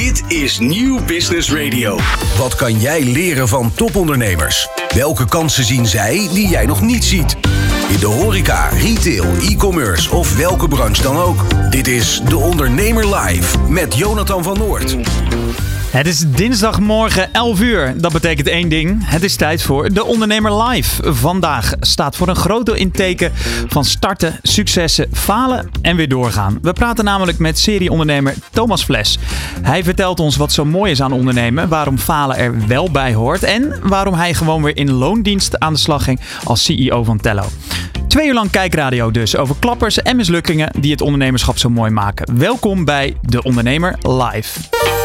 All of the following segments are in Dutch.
Dit is Nieuw Business Radio. Wat kan jij leren van topondernemers? Welke kansen zien zij die jij nog niet ziet? In de horeca, retail, e-commerce of welke branche dan ook. Dit is De Ondernemer Live met Jonathan van Noord. Het is dinsdagmorgen 11 uur. Dat betekent één ding. Het is tijd voor De Ondernemer Live. Vandaag staat voor een grote inteken van starten, successen, falen en weer doorgaan. We praten namelijk met serieondernemer Thomas Fles. Hij vertelt ons wat zo mooi is aan ondernemen, waarom falen er wel bij hoort en waarom hij gewoon weer in loondienst aan de slag ging als CEO van Tello. Twee uur lang kijkradio dus over klappers en mislukkingen die het ondernemerschap zo mooi maken. Welkom bij De Ondernemer Live.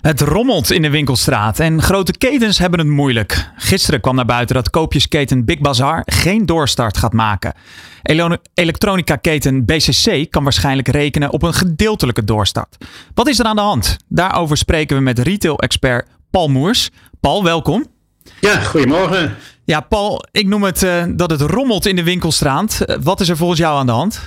Het rommelt in de winkelstraat en grote ketens hebben het moeilijk. Gisteren kwam naar buiten dat koopjesketen Big Bazaar geen doorstart gaat maken. Elektronica-keten BCC kan waarschijnlijk rekenen op een gedeeltelijke doorstart. Wat is er aan de hand? Daarover spreken we met retail-expert Paul Moers. Paul, welkom. Ja, goedemorgen. Ja, Paul, ik noem het uh, dat het rommelt in de winkelstraat. Uh, wat is er volgens jou aan de hand?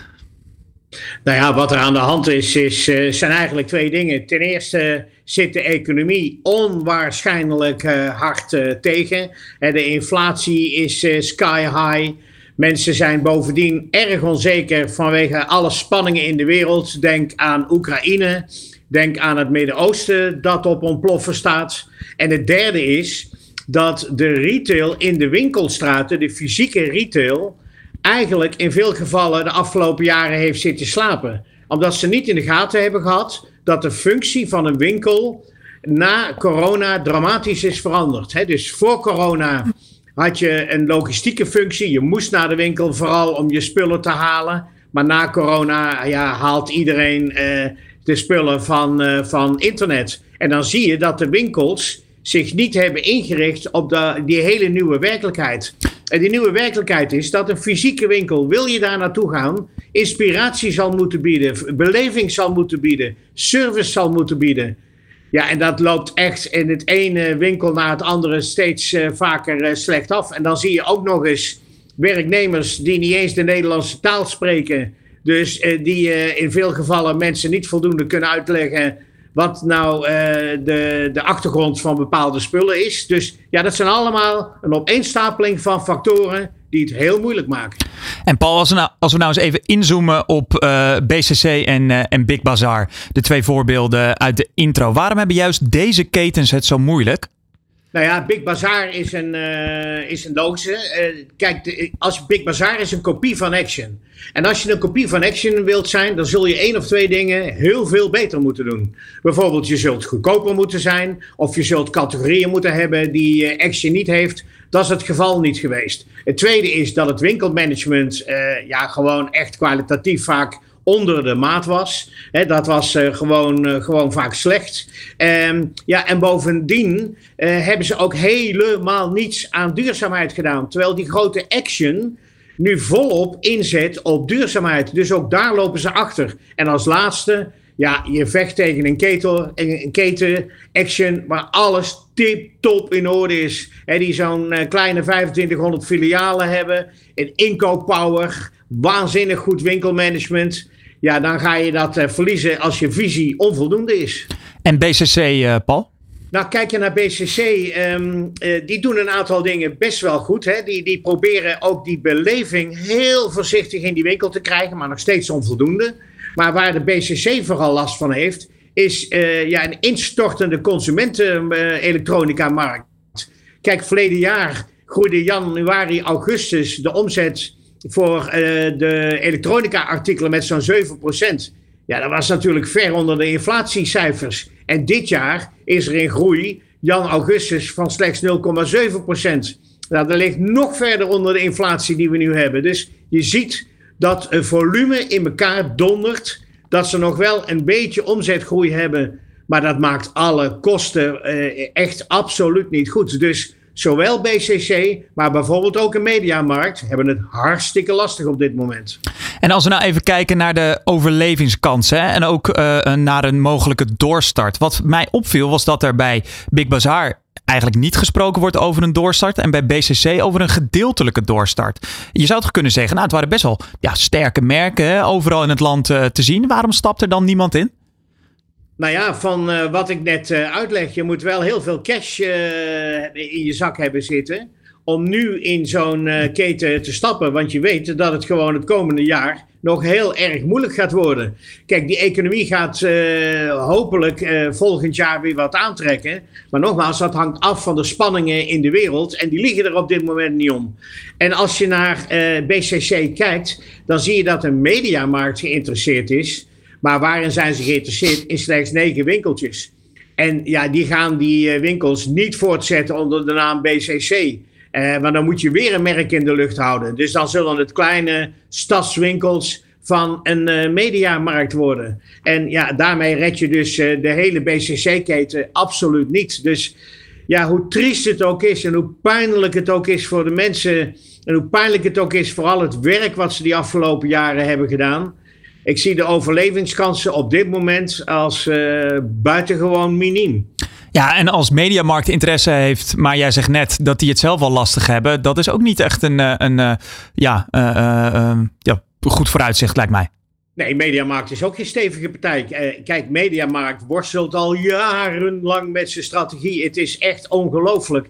Nou ja, wat er aan de hand is, is uh, zijn eigenlijk twee dingen. Ten eerste zit de economie onwaarschijnlijk uh, hard uh, tegen. de inflatie is sky high. Mensen zijn bovendien erg onzeker vanwege alle spanningen in de wereld. Denk aan Oekraïne, denk aan het Midden-Oosten dat op ontploffen staat. En het derde is dat de retail in de winkelstraten, de fysieke retail eigenlijk in veel gevallen de afgelopen jaren heeft zitten slapen. Omdat ze niet in de gaten hebben gehad dat de functie van een winkel na corona dramatisch is veranderd. dus voor corona had je een logistieke functie. Je moest naar de winkel vooral om je spullen te halen. Maar na corona ja, haalt iedereen uh, de spullen van, uh, van internet. En dan zie je dat de winkels zich niet hebben ingericht op de, die hele nieuwe werkelijkheid. En die nieuwe werkelijkheid is dat een fysieke winkel, wil je daar naartoe gaan, inspiratie zal moeten bieden, beleving zal moeten bieden, service zal moeten bieden. Ja, en dat loopt echt in het ene winkel naar het andere steeds uh, vaker uh, slecht af. En dan zie je ook nog eens werknemers die niet eens de Nederlandse taal spreken. Dus uh, die in veel gevallen mensen niet voldoende kunnen uitleggen wat nou uh, de, de achtergrond van bepaalde spullen is. Dus ja, dat zijn allemaal een opeenstapeling van factoren die het heel moeilijk maken. En Paul, als we nou, als we nou eens even inzoomen op uh, BCC en, uh, en Big Bazaar, de twee voorbeelden uit de intro. Waarom hebben juist deze ketens het zo moeilijk? Nou ja, Big Bazaar is een, uh, is een logische. Uh, kijk, als Big Bazaar is een kopie van Action. En als je een kopie van Action wilt zijn, dan zul je één of twee dingen heel veel beter moeten doen. Bijvoorbeeld, je zult goedkoper moeten zijn, of je zult categorieën moeten hebben die uh, Action niet heeft. Dat is het geval niet geweest. Het tweede is dat het winkelmanagement ja, gewoon echt kwalitatief vaak onder de maat was. dat was uh, gewoon, uh, gewoon vaak slecht. Um, ja, en bovendien uh, hebben ze ook helemaal niets aan duurzaamheid gedaan. Terwijl die grote action nu volop inzet op duurzaamheid. Dus ook daar lopen ze achter. En als laatste, ja, je vecht tegen een, ketel, een keten action waar alles tip-top in orde is. He, die zo'n kleine 2500 filialen hebben. Een inkooppower, waanzinnig goed winkelmanagement ja, dan ga je dat uh, verliezen als je visie onvoldoende is. En BCC, uh, Paul? Nou, kijk je naar BCC, um, uh, die doen een aantal dingen best wel goed. Hè? Die, die proberen ook die beleving heel voorzichtig in die winkel te krijgen, maar nog steeds onvoldoende. Maar waar de BCC vooral last van heeft, is ja, een instortende consumenten-elektronica-markt. Kijk, verleden jaar groeide januari, augustus de omzet voor uh, de elektronica-artikelen met zo'n 7%. Ja, dat was natuurlijk ver onder de inflatiecijfers. En dit jaar is er een groei, Jan Augustus, van slechts 0,7%. Nou, dat ligt nog verder onder de inflatie die we nu hebben. Dus je ziet dat het volume in elkaar dondert. Dat ze nog wel een beetje omzetgroei hebben. Maar dat maakt alle kosten uh, echt absoluut niet goed. Dus zowel BCC, maar bijvoorbeeld ook een mediamarkt, hebben het hartstikke lastig op dit moment. En als we nou even kijken naar de overlevingskansen en ook uh, naar een mogelijke doorstart. Wat mij opviel was dat er bij Big Bazaar eigenlijk niet gesproken wordt over een doorstart en bij BCC over een gedeeltelijke doorstart. Je zou toch kunnen zeggen, nou het waren best wel ja, sterke merken overal in het land uh, te zien. Waarom stapt er dan niemand in? Nou ja, van uh, wat ik net uh, uitleg, je moet wel heel veel cash in je zak hebben zitten om nu in zo'n keten te stappen. Want je weet dat het gewoon het komende jaar nog heel erg moeilijk gaat worden. Kijk, die economie gaat hopelijk volgend jaar weer wat aantrekken. Maar nogmaals, dat hangt af van de spanningen in de wereld. En die liggen er op dit moment niet om. En als je naar BCC kijkt, dan zie je dat de mediamarkt geïnteresseerd is. Maar waarin zijn ze geïnteresseerd? In slechts negen winkeltjes. En ja, die gaan die winkels niet voortzetten onder de naam BCC. Uh, maar dan moet je weer een merk in de lucht houden. Dus dan zullen het kleine stadswinkels van een uh, mediamarkt worden. En ja, daarmee red je dus uh, de hele BCC-keten absoluut niet. Dus ja, hoe triest het ook is en hoe pijnlijk het ook is voor de mensen. En hoe pijnlijk het ook is voor al het werk wat ze die afgelopen jaren hebben gedaan. Ik zie de overlevingskansen op dit moment als buitengewoon miniem. Ja, en als Mediamarkt interesse heeft, maar jij zegt net dat die het zelf al lastig hebben, dat is ook niet echt een, eh, een, een ja, uh, uh, ja, goed vooruitzicht, lijkt mij. Nee, Mediamarkt is ook geen stevige partij. Kijk, Mediamarkt worstelt al jarenlang met zijn strategie. Het is echt ongelooflijk.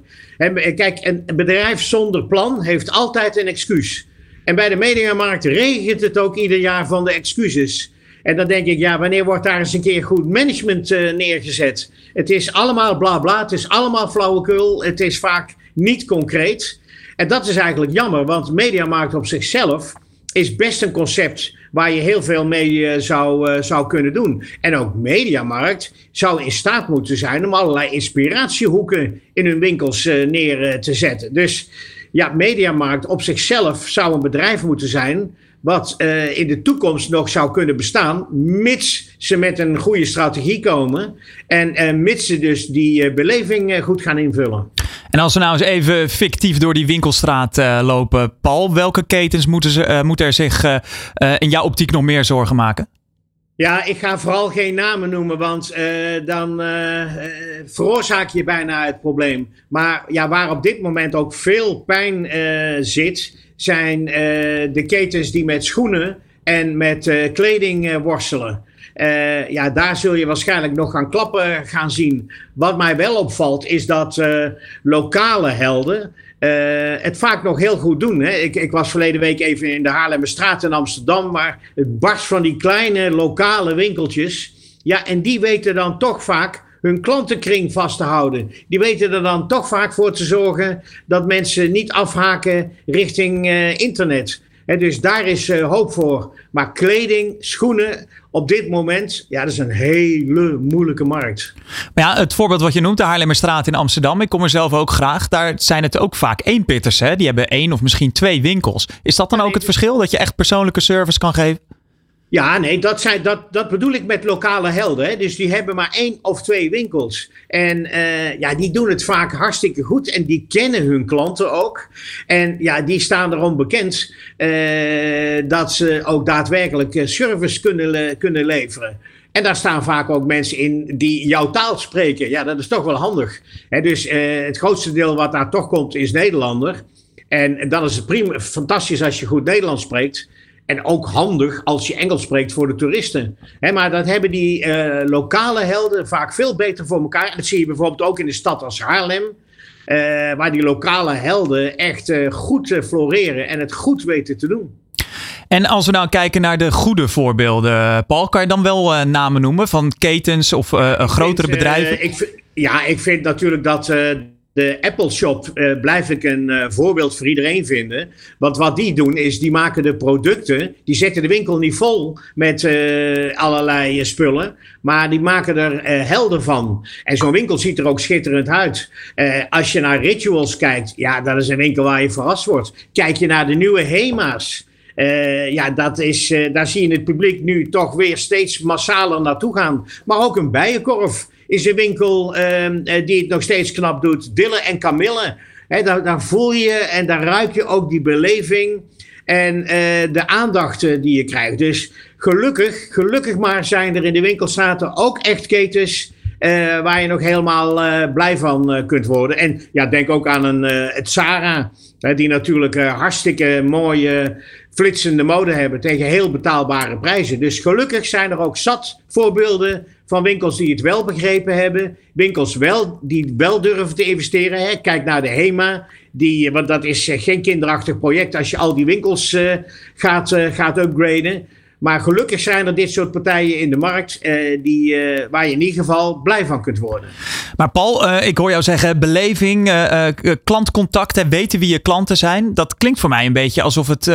Kijk, een bedrijf zonder plan heeft altijd een excuus. En bij de Mediamarkt regent het ook ieder jaar van de excuses. En dan denk ik, ja, wanneer wordt daar eens een keer goed management uh, neergezet? Het is allemaal bla bla, het is allemaal flauwekul, het is vaak niet concreet. En dat is eigenlijk jammer, want Mediamarkt op zichzelf is best een concept waar je heel veel mee uh, zou, uh, zou kunnen doen. En ook Mediamarkt zou in staat moeten zijn om allerlei inspiratiehoeken in hun winkels neer te zetten. Dus ja, Mediamarkt op zichzelf zou een bedrijf moeten zijn wat uh, in de toekomst nog zou kunnen bestaan, mits ze met een goede strategie komen en uh, mits ze dus die uh, beleving goed gaan invullen. En als we nou eens even fictief door die winkelstraat lopen, Paul, welke ketens moeten, ze, moeten er zich in jouw optiek nog meer zorgen maken? Ja, ik ga vooral geen namen noemen, want dan veroorzaak je bijna het probleem. Maar ja, waar op dit moment ook veel pijn zit, zijn de ketens die met schoenen en met kleding worstelen. ja, daar zul je waarschijnlijk nog gaan klappen gaan zien. Wat mij wel opvalt is dat lokale helden het vaak nog heel goed doen. Hè? Ik, ik, was verleden week even in de Haarlemmerstraat in Amsterdam, maar het barst van die kleine lokale winkeltjes. Ja, en die weten dan toch vaak hun klantenkring vast te houden. Die weten er dan toch vaak voor te zorgen dat mensen niet afhaken richting uh, internet. Dus daar is uh, hoop voor. Maar kleding, schoenen, op dit moment, ja, dat is een hele moeilijke markt. Maar ja, het voorbeeld wat je noemt, de Haarlemmerstraat in Amsterdam, ik kom er zelf ook graag. Daar zijn het ook vaak eenpitters, hè? Die hebben één of misschien twee winkels. Is dat dan ook het verschil, dat je echt persoonlijke service kan geven? Ja, nee, dat, zijn, dat, dat bedoel ik met lokale helden. Hè. Dus die hebben maar één of twee winkels. En uh, ja, die doen het vaak hartstikke goed. En die kennen hun klanten ook. En ja, die staan erom bekend uh, dat ze ook daadwerkelijk eh, service kunnen, kunnen leveren. En daar staan vaak ook mensen in die jouw taal spreken. Ja, dat is toch wel handig. Hè, dus het grootste deel wat daar toch komt is Nederlander. En dan is het prima, fantastisch als je goed Nederlands spreekt. En ook handig als je Engels spreekt voor de toeristen. maar dat hebben die uh, lokale helden vaak veel beter voor elkaar. Dat zie je bijvoorbeeld ook in de stad als Haarlem. Uh, waar die lokale helden echt uh, goed floreren en het goed weten te doen. En als we nou kijken naar de goede voorbeelden, Paul, kan je dan wel namen noemen van ketens of grotere vind, bedrijven? Ik ja, ik vind natuurlijk dat de Apple Shop uh, blijf ik een uh, voorbeeld voor iedereen vinden. Want wat die doen is, die maken de producten, die zetten de winkel niet vol met uh, allerlei spullen, maar die maken er helden van. En zo'n winkel ziet er ook schitterend uit. als je naar Rituals kijkt, ja, dat is een winkel waar je verrast wordt. Kijk je naar de nieuwe Hema's. ja, dat is, daar zie je het publiek nu toch weer steeds massaler naartoe gaan. Maar ook een bijenkorf is een winkel uh, die het nog steeds knap doet. Dille en Camille. Hè, dan, dan voel je en dan ruik je ook die beleving en de aandacht die je krijgt. Dus gelukkig, gelukkig maar zijn er in de winkelstraten ook echt ketens waar je nog helemaal blij van kunt worden. En ja, denk ook aan een, het Zara, die natuurlijk hartstikke mooie flitsende mode hebben tegen heel betaalbare prijzen. Dus gelukkig zijn er ook zat voorbeelden van winkels die het wel begrepen hebben. Winkels wel, die wel durven te investeren. Hè. Kijk naar de HEMA. Die, want dat is geen kinderachtig project als je al die winkels gaat, gaat upgraden. Maar gelukkig zijn er dit soort partijen in de markt uh, die, uh, waar je in ieder geval blij van kunt worden. Maar Paul, uh, ik hoor jou zeggen beleving, klantcontact en weten wie je klanten zijn. Dat klinkt voor mij een beetje alsof het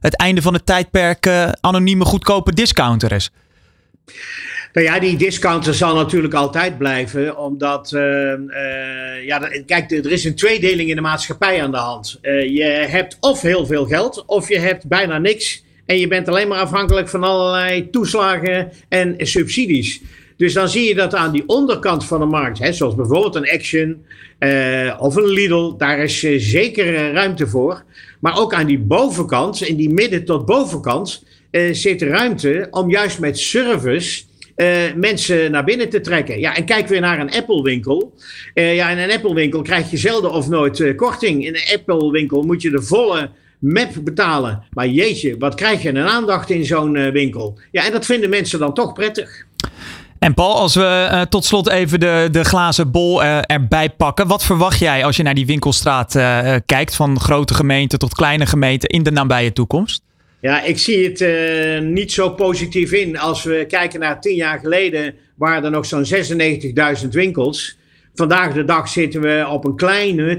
het einde van het tijdperk anonieme goedkope discounter is. Nou ja, die discounter zal natuurlijk altijd blijven, omdat, ja, kijk, er is een tweedeling in de maatschappij aan de hand. je hebt of heel veel geld, of je hebt bijna niks. En je bent alleen maar afhankelijk van allerlei toeslagen en subsidies. Dus dan zie je dat aan die onderkant van de markt, hè, zoals bijvoorbeeld een Action uh, of een Lidl, daar is uh, zeker uh, ruimte voor. Maar ook aan die bovenkant, in die midden tot bovenkant, zit ruimte om juist met service mensen naar binnen te trekken. Ja, en kijk weer naar een Apple-winkel. ja, in een Apple-winkel krijg je zelden of nooit korting. In een Apple-winkel moet je de volle map betalen. Maar jeetje, wat krijg je een aandacht in zo'n uh, winkel? Ja, en dat vinden mensen dan toch prettig. En Paul, als we uh, tot slot even de, de glazen bol uh, erbij pakken. Wat verwacht jij als je naar die winkelstraat kijkt, van grote gemeenten tot kleine gemeenten in de nabije toekomst? Ja, ik zie het niet zo positief in. Als we kijken naar tien jaar geleden, waren er nog zo'n 96.000 winkels. Vandaag de dag zitten we op een kleine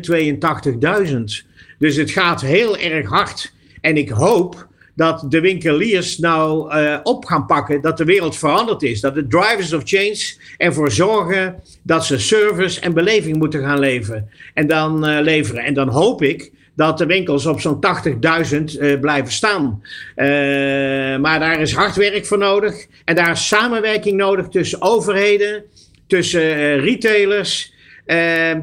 82.000. Dus het gaat heel erg hard. En ik hoop dat de winkeliers nou uh, op gaan pakken dat de wereld veranderd is. Dat de drivers of change ervoor zorgen dat ze service en beleving moeten gaan leveren. En dan, uh, leveren. En dan hoop ik dat de winkels op zo'n 80.000 uh, blijven staan. maar daar is hard werk voor nodig. En daar is samenwerking nodig tussen overheden, tussen retailers,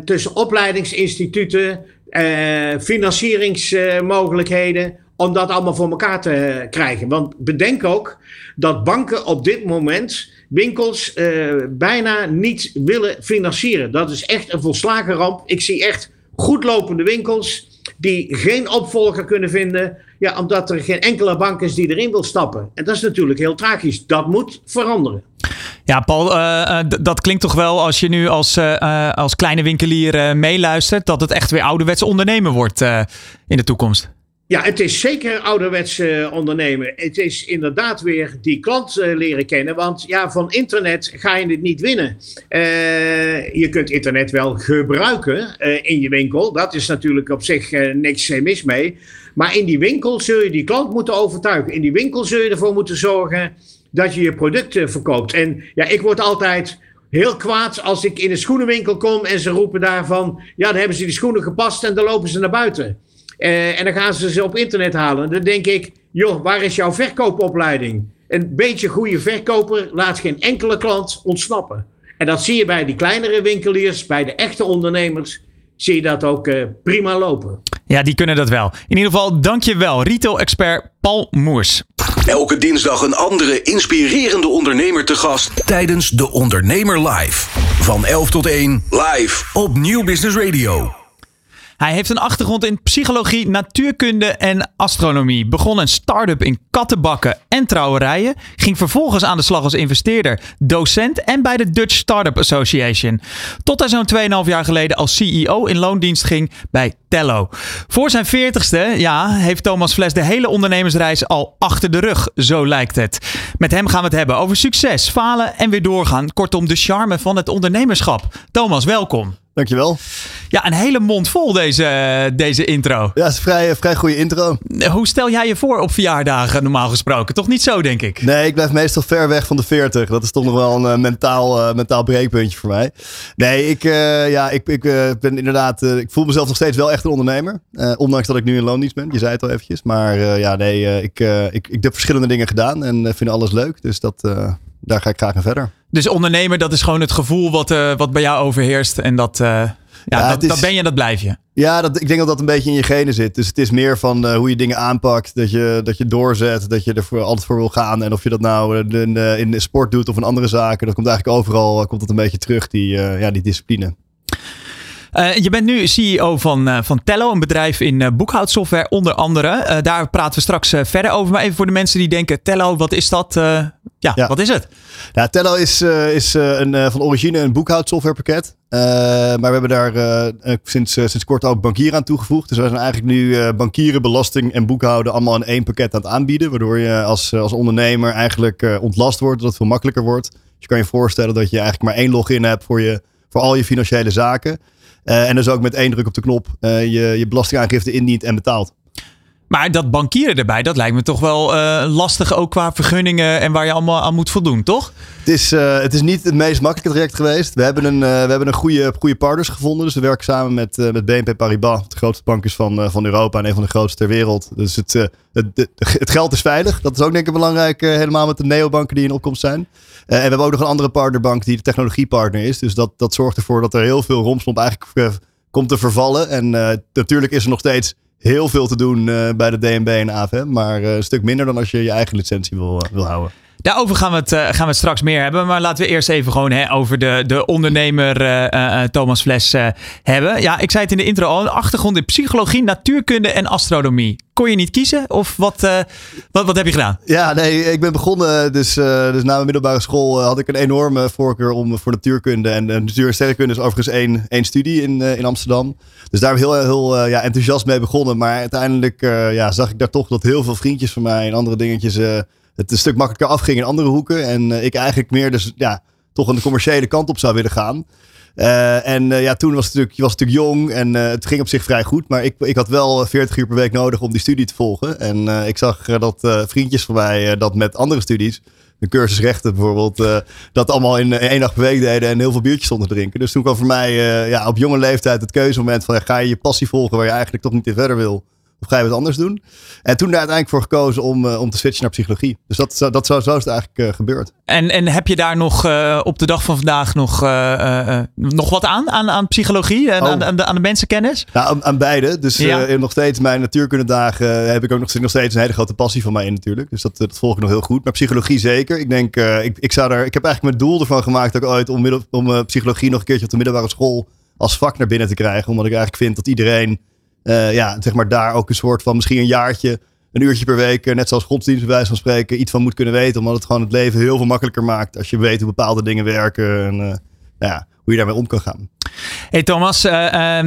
tussen opleidingsinstituten, uh, financieringsmogelijkheden, om dat allemaal voor elkaar te krijgen. Want bedenk ook dat banken op dit moment winkels uh, bijna niet willen financieren. Dat is echt een volslagen ramp. Ik zie echt goed lopende winkels die geen opvolger kunnen vinden. Ja, omdat er geen enkele bank is die erin wil stappen. En dat is natuurlijk heel tragisch. Dat moet veranderen. Ja, Paul, uh, dat klinkt toch wel als je nu als, uh, als kleine winkelier meeluistert, dat het echt weer ouderwets ondernemen wordt in de toekomst. Ja, het is zeker ouderwets ondernemen. Het is inderdaad weer die klant leren kennen. Want ja, van internet ga je het niet winnen. je kunt internet wel gebruiken in je winkel. Dat is natuurlijk op zich niks mis mee. Maar in die winkel zul je die klant moeten overtuigen. In die winkel zul je ervoor moeten zorgen dat je je producten verkoopt. En ja, ik word altijd heel kwaad als ik in een schoenenwinkel kom en ze roepen daarvan, ja, dan hebben ze die schoenen gepast en dan lopen ze naar buiten. Uh, en dan gaan ze ze op internet halen. Dan denk ik, joh, waar is jouw verkoopopleiding? Een beetje goede verkoper laat geen enkele klant ontsnappen. En dat zie je bij die kleinere winkeliers, bij de echte ondernemers, zie je dat ook uh, prima lopen. Ja, die kunnen dat wel. In ieder geval, dankjewel, retail-expert Paul Moers. Elke dinsdag een andere inspirerende ondernemer te gast tijdens De Ondernemer Live. Van 11 tot 1 live op Nieuw Business Radio. Hij heeft een achtergrond in psychologie, natuurkunde en astronomie. Begon een start-up in kattenbakken en trouwerijen. Ging vervolgens aan de slag als investeerder, docent en bij de Dutch Startup Association. Tot hij zo'n 2,5 jaar geleden als CEO in loondienst ging bij Tello. Voor zijn 40ste ja, heeft Thomas Fles de hele ondernemersreis al achter de rug, zo lijkt het. Met hem gaan we het hebben over succes, falen en weer doorgaan. Kortom, de charme van het ondernemerschap. Thomas, welkom. Dankjewel. Ja, een hele mond vol deze, deze intro. Ja, het is een vrij, vrij goede intro. Hoe stel jij je voor op verjaardagen normaal gesproken? Toch niet zo, denk ik? Nee, ik blijf meestal ver weg van de 40. Dat is toch nog wel een uh, mentaal, uh, mentaal breekpuntje voor mij. Nee, ik, uh, ja, ik, ik ben inderdaad... ik voel mezelf nog steeds wel echt een ondernemer. ondanks dat ik nu in loondienst ben. Je zei het al eventjes. Maar ja, nee, ik, ik, ik heb verschillende dingen gedaan en vind alles leuk. Dus dat daar ga ik graag in verder. Dus ondernemer, dat is gewoon het gevoel wat, uh, wat bij jou overheerst. En dat, uh, Ja, Ja, dat, het is- dat ben je, dat blijf je. Ja, dat, ik denk dat dat een beetje in je genen zit. Dus het is meer van eh, hoe je dingen aanpakt. Dat je, dat je doorzet. Dat je er voor, altijd voor wil gaan. En of je dat nou eh, in, eh, in de sport doet of in andere zaken. Dat komt eigenlijk overal eh, komt dat een beetje terug, die, eh, ja, die discipline. Eh, je bent nu CEO van, eh, van Tello, een bedrijf in eh, boekhoudsoftware onder andere. Eh, daar praten we straks eh, verder over. Maar even voor de mensen die denken, Tello, wat is dat? Ja, Ja. wat is het? Ja, Tello is, eh, is eh, een, eh, van origine een boekhoudsoftwarepakket. Maar we hebben daar sinds, sinds kort ook bankier aan toegevoegd. Dus wij zijn eigenlijk nu bankieren, belasting en boekhouden allemaal in één pakket aan het aanbieden. Waardoor je als, als ondernemer eigenlijk ontlast wordt, dat het veel makkelijker wordt. Dus je kan je voorstellen dat je eigenlijk maar één login hebt voor, je, voor al je financiële zaken. En dus ook met één druk op de knop je, je belastingaangifte indient en betaalt. Maar dat bankieren erbij, dat lijkt me toch wel eh, lastig ook qua vergunningen en waar je allemaal aan moet voldoen, toch? Het is, eh, het is niet het meest makkelijke traject geweest. We hebben een, eh, we hebben een goede, goede partners gevonden. Dus we werken samen met, met BNP Paribas, de grootste bank is van, van Europa en een van de grootste ter wereld. Dus het, het, het, geld is veilig. Dat is ook denk ik belangrijk, helemaal met de neobanken die in opkomst zijn. En we hebben ook nog een andere partnerbank die de technologiepartner is. Dus dat, dat zorgt ervoor dat er heel veel romslomp eigenlijk komt te vervallen. En natuurlijk is er nog steeds heel veel te doen eh, bij de DNB en AFM. Maar eh, een stuk minder dan als je je eigen licentie wil, eh, wil houden. Daarover gaan we, het, eh, gaan we het straks meer hebben. Maar laten we eerst even gewoon hè, over de, de ondernemer eh, eh, Thomas Fles hebben. Ja, ik zei het in de intro al. Een achtergrond in psychologie, natuurkunde en astronomie. Kon je niet kiezen? Of wat, wat, wat heb je gedaan? Ja, nee, ik ben begonnen. Dus, dus na mijn middelbare school had ik een enorme voorkeur om, voor natuurkunde. En natuur- en sterrenkunde is overigens één, één studie in, in Amsterdam. Dus daar heel, heel ja, enthousiast mee begonnen. Maar uiteindelijk ja, zag ik daar toch dat heel veel vriendjes van mij en andere dingetjes het een stuk makkelijker afging in andere hoeken. En eh, ik eigenlijk meer dus ja, toch een commerciële kant op zou willen gaan. Uh, en uh, ja, toen was het natuurlijk, je was natuurlijk jong en het ging op zich vrij goed. Maar ik, ik had wel 40 uur per week nodig om die studie te volgen. En ik zag dat vriendjes van mij dat met andere studies, de cursus rechten bijvoorbeeld, dat allemaal in één dag per week deden en heel veel biertjes stonden drinken. Dus toen kwam voor mij ja, op jonge leeftijd het keuzemoment van ga je je passie volgen waar je eigenlijk toch niet in verder wil. Of ga je wat anders doen? En toen daar uiteindelijk voor gekozen om, uh, om te switchen naar psychologie. Dus dat, dat, zo, zo is het eigenlijk uh, gebeurd. En, en heb je daar nog uh, op de dag van vandaag nog, nog wat aan, aan, aan psychologie en oh. aan, aan, de, aan de mensenkennis? Nou, aan, aan beide. Dus ja. nog steeds mijn natuurkundedagen heb ik ook nog, nog steeds een hele grote passie van mij in natuurlijk. Dus dat, dat volg ik nog heel goed. Maar psychologie zeker. Ik denk, ik, ik, zou daar, ik heb eigenlijk mijn doel ervan gemaakt ook ooit om, middel, om psychologie nog een keertje op de middelbare school als vak naar binnen te krijgen. Omdat ik eigenlijk vind dat iedereen uh, ja, zeg maar daar ook een soort van misschien een jaartje, een uurtje per week, net zoals godsdienst bij wijze van spreken, iets van moet kunnen weten. Omdat het gewoon het leven heel veel makkelijker maakt als je weet hoe bepaalde dingen werken en uh, nou ja, hoe je daarmee om kan gaan. Hey Thomas, uh,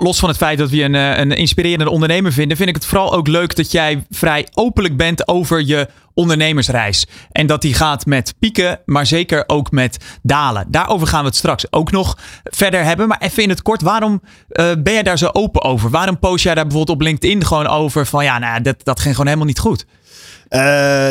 los van het feit dat we een, een inspirerende ondernemer vinden, vind ik het vooral ook leuk dat jij vrij openlijk bent over je ondernemersreis. En dat die gaat met pieken, maar zeker ook met dalen. Daarover gaan we het straks ook nog verder hebben. Maar even in het kort, waarom ben jij daar zo open over? Waarom post jij daar bijvoorbeeld op LinkedIn gewoon over van ja, nou, dat, dat ging gewoon helemaal niet goed? Uh,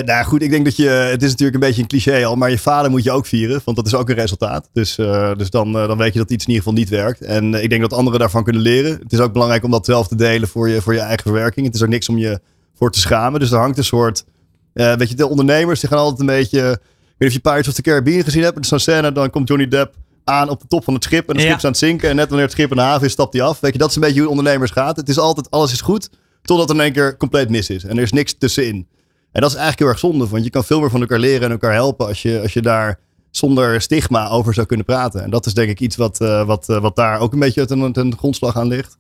nou goed, ik denk dat je, het is natuurlijk een beetje een cliché al, maar je vader moet je ook vieren, want dat is ook een resultaat. Dus, uh, dus dan, uh, dan weet je dat iets in ieder geval niet werkt. En ik denk dat anderen daarvan kunnen leren. Het is ook belangrijk om dat zelf te delen voor je, voor je eigen verwerking. Het is ook niks om je voor te schamen. Dus er hangt een soort, weet je, de ondernemers die gaan altijd een beetje, ik weet niet of je Pirates of the Caribbean gezien hebt, met zo'n scène, dan komt Johnny Depp aan op de top van het schip en het Ja. schip is aan het zinken en net wanneer het schip in de haven is, stapt hij af. Weet je, dat is een beetje hoe ondernemers gaat. Het is altijd, alles is goed, totdat er in één keer compleet mis is. En er is niks tussenin. En dat is eigenlijk heel erg zonde, want je kan veel meer van elkaar leren en elkaar helpen als je, als je daar zonder stigma over zou kunnen praten. En dat is denk ik iets wat, uh, wat, uh, wat daar ook een beetje ten, ten grondslag aan ligt.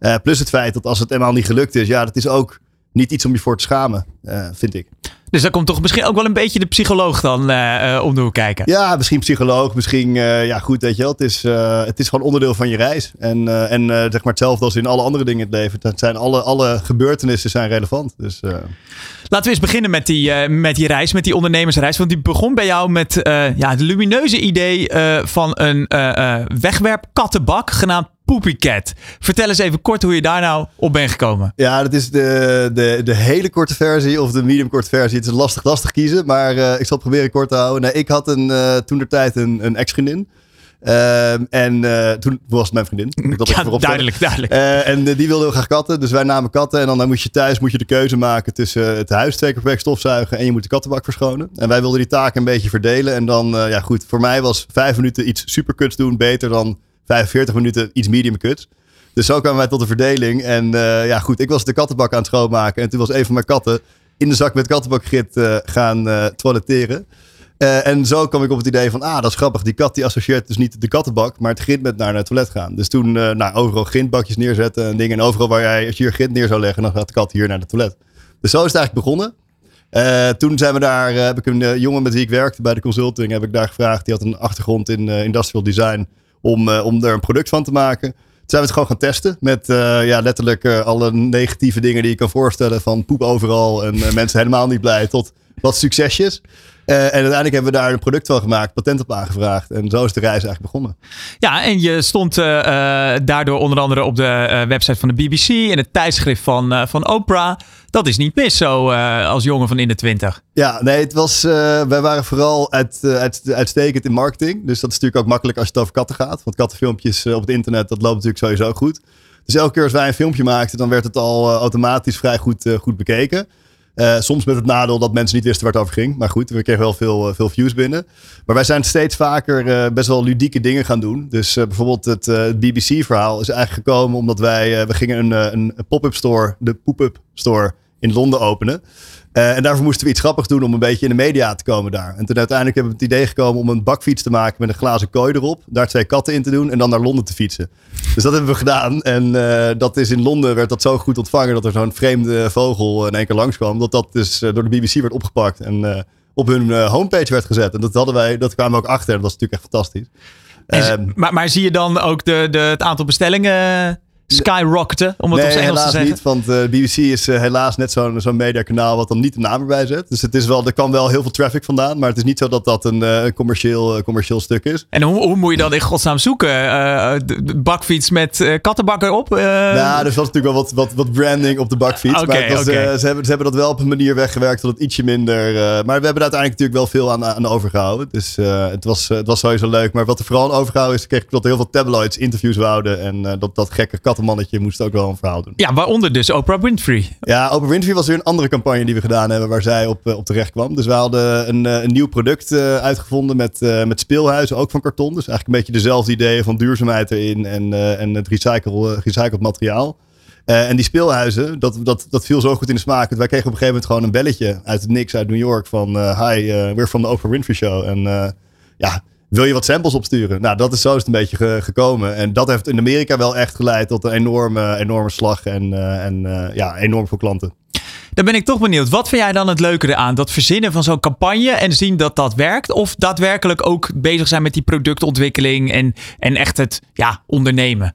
Uh, plus het feit dat als het eenmaal niet gelukt is, ja, dat is ook niet iets om je voor te schamen, vind ik. Dus daar komt toch misschien ook wel een beetje de psycholoog dan uh, om de hoek kijken. Ja, misschien psycholoog, misschien, uh, ja goed, weet je wel. Het is, uh, het is gewoon onderdeel van je reis. En, en zeg maar hetzelfde als in alle andere dingen in het leven. Het zijn alle, alle gebeurtenissen zijn relevant. Dus, Laten we eens beginnen met die, met die reis, met die ondernemersreis. Want die begon bij jou met ja, het lumineuze idee van een wegwerpkattenbak genaamd Poopycat. Vertel eens even kort hoe je daar nou op bent gekomen. Ja, dat is de, de, de hele korte versie of de medium korte versie. Het is lastig, lastig kiezen, maar uh, ik zal het proberen kort te houden. Nee, ik had een, uh, toen de tijd een, een ex-vriendin. Uh, en toen was het mijn vriendin. Dat ja, duidelijk, duidelijk. en die wilde heel graag katten, dus wij namen katten. En dan, dan moest je thuis moet je de keuze maken tussen het huis twee keer per week stofzuigen en je moet de kattenbak verschonen. En wij wilden die taken een beetje verdelen. En dan, ja goed, voor mij was vijf minuten iets superkuts doen beter dan 45 minuten iets medium kuts. Dus zo kwamen wij tot de verdeling. En ja, goed, ik was de kattenbak aan het schoonmaken. En toen was een van mijn katten in de zak met kattenbakgrit gaan toiletteren. Uh, en zo kwam ik op het idee van, ah, dat is grappig. Die kat die associeert dus niet de kattenbak, maar het grind met naar het toilet gaan. Dus toen nou, overal grindbakjes neerzetten en dingen. En overal waar jij, als je hier grind neer zou leggen, dan gaat de kat hier naar het toilet. Dus zo is het eigenlijk begonnen. Toen zijn we daar, heb ik een jongen met wie ik werkte bij de consulting, heb ik daar gevraagd. Die had een achtergrond in industrial design om, om er een product van te maken. Toen zijn we het gewoon gaan testen met ja, letterlijk alle negatieve dingen die je kan voorstellen. Van poep overal en mensen helemaal niet blij tot wat succesjes. Uh, en uiteindelijk hebben we daar een product van gemaakt, patent op aangevraagd. En zo is de reis eigenlijk begonnen. Ja, en je stond uh, daardoor onder andere op de website van de BBC en het tijdschrift van, van Oprah. Dat is niet mis zo als jongen van in de twintig. Ja, nee, het was, wij waren vooral uit, uit, uitstekend in marketing. Dus dat is natuurlijk ook makkelijk als het over katten gaat. Want kattenfilmpjes op het internet, dat loopt natuurlijk sowieso goed. Dus elke keer als wij een filmpje maakten, dan werd het al automatisch vrij goed, goed bekeken. Uh, soms met het nadeel dat mensen niet wisten waar het over ging. Maar goed, we kregen wel veel, uh, veel views binnen. Maar wij zijn steeds vaker uh, best wel ludieke dingen gaan doen. Dus bijvoorbeeld het BBC-verhaal is eigenlijk gekomen omdat wij... we gingen een, een pop-up store, de Poop-up Store in Londen openen. Uh, en daarvoor moesten we iets grappigs doen om een beetje in de media te komen daar. En toen uiteindelijk hebben we het idee gekomen om een bakfiets te maken met een glazen kooi erop. Daar twee katten in te doen en dan naar Londen te fietsen. Dus dat hebben we gedaan. En uh, dat is in Londen werd dat zo goed ontvangen dat er zo'n vreemde vogel in één keer langskwam. Dat dat dus door de BBC werd opgepakt en op hun homepage werd gezet. En dat hadden wij, dat kwamen we ook achter. Dat was natuurlijk echt fantastisch. En, maar, maar zie je dan ook de, de, het aantal bestellingen skyrocketen, om het nee, op zijn Engels te zeggen. niet, want uh, eh, BBC is uh, helaas net zo'n zo'n mediakanaal wat dan niet de naam erbij zet. Dus het is wel, er kan wel heel veel traffic vandaan, maar het is niet zo dat dat een uh, commercieel, commercieel stuk is. En hoe, hoe moet je dat in godsnaam zoeken? de bakfiets met kattenbakker op? Nou, er was natuurlijk wel wat, wat, wat branding op de bakfiets. Okay, maar ze, hebben, ze hebben dat wel op een manier weggewerkt dat het ietsje minder... maar we hebben er uiteindelijk natuurlijk wel veel aan, aan overgehouden. Dus het, was, het was sowieso leuk. Maar wat er vooral aan overgehouden is, kreeg ik dat heel veel tabloids interviews wouden en dat, dat gekke kat mannetje moest ook wel een verhaal doen. Ja, waaronder dus Oprah Winfrey. Ja, Oprah Winfrey was weer een andere campagne die we gedaan hebben waar zij op, eh, op terecht kwam. Dus we hadden een, eh, een nieuw product uh, uitgevonden met, uh, met speelhuizen, ook van karton. Dus eigenlijk een beetje dezelfde ideeën van duurzaamheid erin en, uh, en het recycle, recycled materiaal. en die speelhuizen, dat, dat, dat viel zo goed in de smaak. wij kregen op een gegeven moment gewoon een belletje uit het niks uit New York van... hi, we're from the Oprah Winfrey Show. En ja, wil je wat samples opsturen? Nou, dat is zo is een beetje gekomen. En dat heeft in Amerika wel echt geleid tot een enorme, enorme slag en, uh, en uh, ja, enorm veel klanten. Dan ben ik toch benieuwd. Wat vind jij dan het leukere aan? Dat verzinnen van zo'n campagne en zien dat dat werkt? Of daadwerkelijk ook bezig zijn met die productontwikkeling en, en echt het ja, ondernemen?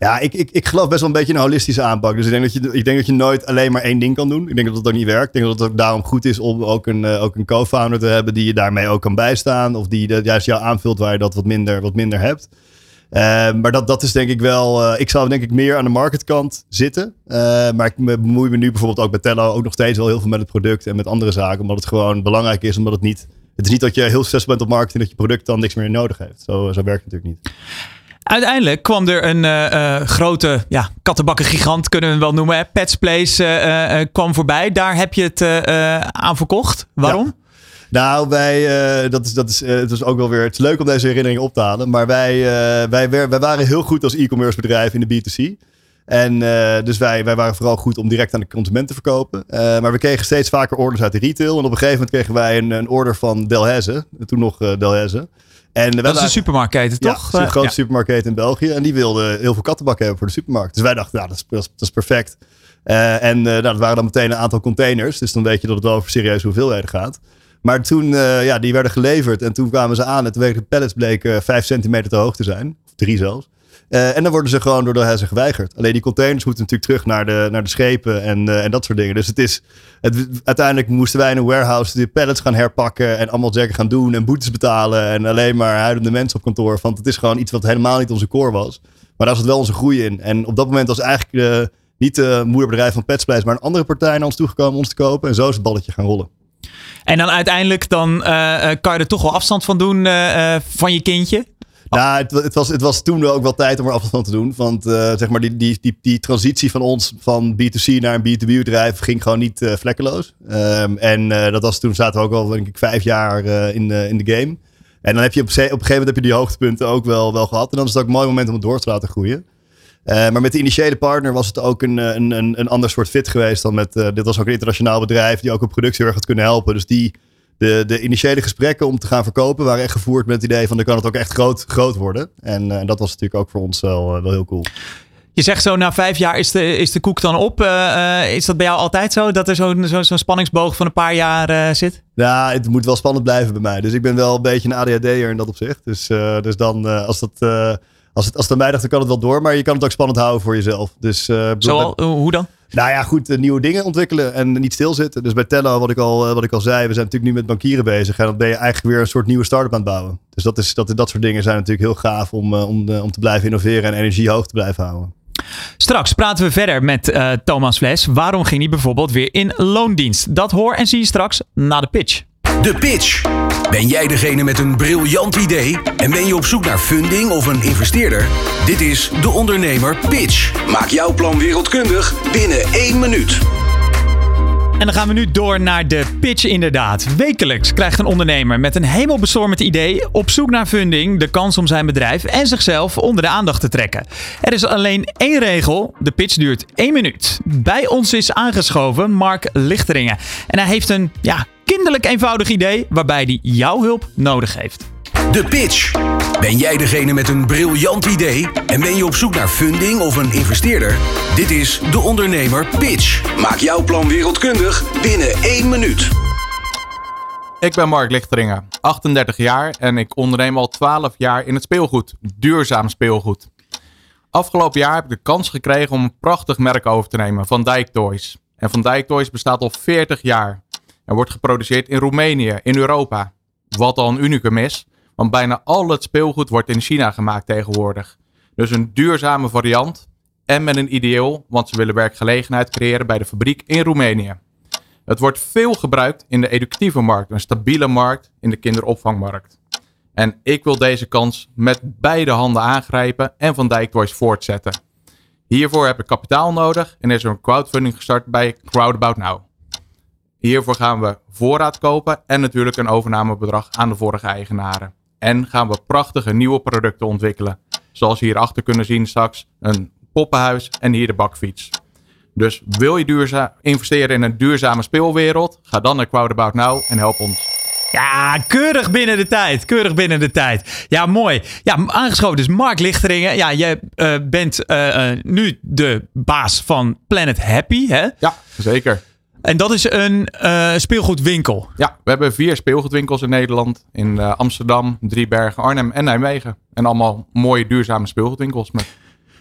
Ja, ik, ik, ik geloof best wel een beetje in een holistische aanpak. Dus ik denk, dat je, ik denk dat je nooit alleen maar één ding kan doen. Ik denk dat dat ook niet werkt. Ik denk dat het ook daarom goed is om ook een, uh, ook een co-founder te hebben die je daarmee ook kan bijstaan. Of die de, juist jou aanvult waar je dat wat minder, wat minder hebt. Uh, maar dat, dat is denk ik wel. Uh, ik zou denk ik meer aan de marketkant zitten. maar ik bemoei me nu bijvoorbeeld ook bij Tello ook nog steeds wel heel veel met het product en met andere zaken. Omdat het gewoon belangrijk is. Omdat het niet. Het is niet dat je heel succesvol bent op marketing dat je product dan niks meer nodig heeft. Zo, zo werkt het natuurlijk niet. Uiteindelijk kwam er een uh, grote ja, kattenbakken gigant, kunnen we hem wel noemen. Pets Place uh, kwam voorbij. Daar heb je het aan verkocht. Waarom? Nou, wij, dat is, dat is, het is ook wel weer. Het is leuk om deze herinneringen op te halen. Maar wij, wij, wij, waren heel goed als e-commerce bedrijf in de B2C. En dus wij, wij waren vooral goed om direct aan de consument te verkopen. maar we kregen steeds vaker orders uit de retail. En op een gegeven moment kregen wij een, een order van Delhaize. Toen nog Delhaize. En dat is een supermarktketen, toch? Een grote ja. in België. En die wilde heel veel kattenbakken hebben voor de supermarkt. Dus wij dachten, nou, dat is, dat is, perfect. Uh, en uh, nou, dat waren dan meteen een aantal containers. Dus dan weet je dat het wel over serieuze hoeveelheden gaat. Maar toen, uh, ja, die werden geleverd. En toen kwamen ze aan. En toen de pallets bleken 5 centimeter te hoog te zijn. Of drie zelfs. Uh, en dan worden ze gewoon door de Hessen geweigerd. Alleen die containers moeten natuurlijk terug naar de, naar de schepen en, uh, en dat soort dingen. Dus het is, het, uiteindelijk moesten wij in een warehouse de pallets gaan herpakken en allemaal zeggen gaan doen en boetes betalen. En alleen maar huidende mensen op kantoor. Want het is gewoon iets wat helemaal niet onze core was. Maar daar zat wel onze groei in. En op dat moment was eigenlijk uh, niet de moederbedrijf van Petsplace, maar een andere partij naar ons toegekomen om ons te kopen. En zo is het balletje gaan rollen. En dan uiteindelijk dan, kan je er toch wel afstand van doen van je kindje? Nou, het, was, het was toen ook wel tijd om er afstand van te doen. Want uh, zeg maar die, die, die, die transitie van ons van B2C naar een B2B bedrijf ging gewoon niet uh, vlekkeloos. Um, en uh, dat was toen zaten we ook al denk ik vijf jaar in, in de game. En dan heb je op, een gegeven moment heb je die hoogtepunten ook wel, wel gehad. En dan is het ook een mooi moment om het door te laten groeien. Maar met de initiële partner was het ook een, een, een, een ander soort fit geweest dan met. Dit was ook een internationaal bedrijf die ook op productie erg had kunnen helpen. Dus die, de, de initiële gesprekken om te gaan verkopen waren echt gevoerd met het idee van dan kan het ook echt groot, groot worden. En uh, dat was natuurlijk ook voor ons wel, wel heel cool. Je zegt zo, na vijf jaar is de, is de koek dan op. Uh, is dat bij jou altijd zo, dat er zo'n zo, zo spanningsboog van een paar jaar uh, zit? Ja, het moet wel spannend blijven bij mij. Dus ik ben wel een beetje een ADHD'er in dat opzicht. Dus, uh, dus dan, als, dat, als, het, als het aan mij dacht, dan kan het wel door. Maar je kan het ook spannend houden voor jezelf. Dus, Zoal, hoe dan? Nou ja, goed, nieuwe dingen ontwikkelen en niet stilzitten. Dus bij Tello, wat ik al, wat ik al zei, we zijn natuurlijk nu met bankieren bezig. En dan ben je eigenlijk weer een soort nieuwe start-up aan het bouwen. Dus dat, is, dat, dat soort dingen zijn natuurlijk heel gaaf om, om, om te blijven innoveren en energie hoog te blijven houden. Straks praten we verder met uh, Thomas Fles. Waarom ging hij bijvoorbeeld weer in loondienst? Dat hoor en zie je straks na de pitch. De pitch. Ben jij degene met een briljant idee en ben je op zoek naar funding of een investeerder? Dit is de ondernemer pitch. Maak jouw plan wereldkundig binnen één minuut. En dan gaan we nu door naar de pitch inderdaad. Wekelijks krijgt een ondernemer met een hemelbestormend idee op zoek naar funding de kans om zijn bedrijf en zichzelf onder de aandacht te trekken. Er is alleen één regel, de pitch duurt één minuut. Bij ons is aangeschoven Mark Lichteringen en hij heeft een ja, kinderlijk eenvoudig idee waarbij hij jouw hulp nodig heeft. De pitch. Ben jij degene met een briljant idee en ben je op zoek naar funding of een investeerder? Dit is de ondernemer Pitch. Maak jouw plan wereldkundig binnen één minuut. Ik ben Mark Lichteringen, 38 jaar en ik onderneem al 12 jaar in het speelgoed, duurzaam speelgoed. Afgelopen jaar heb ik de kans gekregen om een prachtig merk over te nemen, Van Dijk Toys. En Van Dijk Toys bestaat al 40 jaar en wordt geproduceerd in Roemenië, in Europa. Wat al een unicum is, want bijna al het speelgoed wordt in China gemaakt tegenwoordig. Dus een duurzame variant en met een ideeel, want ze willen werkgelegenheid creëren bij de fabriek in Roemenië. Het wordt veel gebruikt in de educatieve markt, een stabiele markt in de kinderopvangmarkt. En ik wil deze kans met beide handen aangrijpen en Van Dijk Toys voortzetten. Hiervoor heb ik kapitaal nodig en is er een crowdfunding gestart bij Crowdabout Now. Hiervoor gaan we voorraad kopen en natuurlijk een overnamebedrag aan de vorige eigenaren. En gaan we prachtige nieuwe producten ontwikkelen. Zoals we hierachter kunnen zien straks een poppenhuis en hier de bakfiets. Dus wil je duurzaam investeren in een duurzame speelwereld? Ga dan naar Crowdabout Now en help ons. Ja, keurig binnen de tijd. Keurig binnen de tijd. Ja, mooi. Ja, aangeschoven dus Mark Lichteringen. Ja, jij uh, bent uh, uh, nu de baas van Planet Happy, hè? Ja, zeker. En dat is een uh, speelgoedwinkel. Ja, we hebben vier speelgoedwinkels in Nederland. In uh, Amsterdam, Driebergen, Arnhem en Nijmegen. En allemaal mooie duurzame speelgoedwinkels. Met...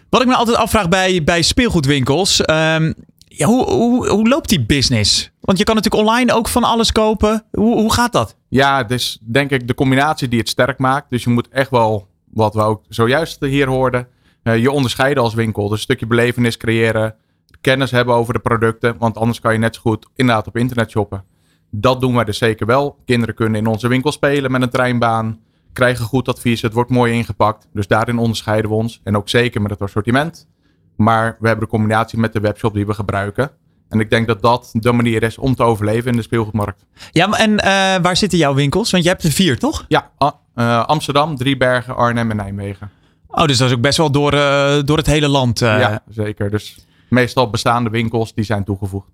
Wat ik me altijd afvraag bij, bij speelgoedwinkels. Um, ja, hoe, hoe, hoe loopt die business? Want je kan natuurlijk online ook van alles kopen. Hoe, hoe gaat dat? Ja, dus denk ik de combinatie die het sterk maakt. Dus je moet echt wel, wat we ook zojuist hier hoorden, uh, je onderscheiden als winkel. Dus een stukje belevenis creëren kennis hebben over de producten. Want anders kan je net zo goed inderdaad op internet shoppen. Dat doen wij dus zeker wel. Kinderen kunnen in onze winkel spelen met een treinbaan. Krijgen goed advies. Het wordt mooi ingepakt. Dus daarin onderscheiden we ons. En ook zeker met het assortiment. Maar we hebben de combinatie met de webshop die we gebruiken. En ik denk dat dat de manier is om te overleven in de speelgoedmarkt. Ja, en uh, waar zitten jouw winkels? Want je hebt er vier, toch? Ja, uh, Amsterdam, Driebergen, Arnhem en Nijmegen. Oh, dus dat is ook best wel door, uh, door het hele land. Ja, zeker. Dus meestal bestaande winkels die zijn toegevoegd.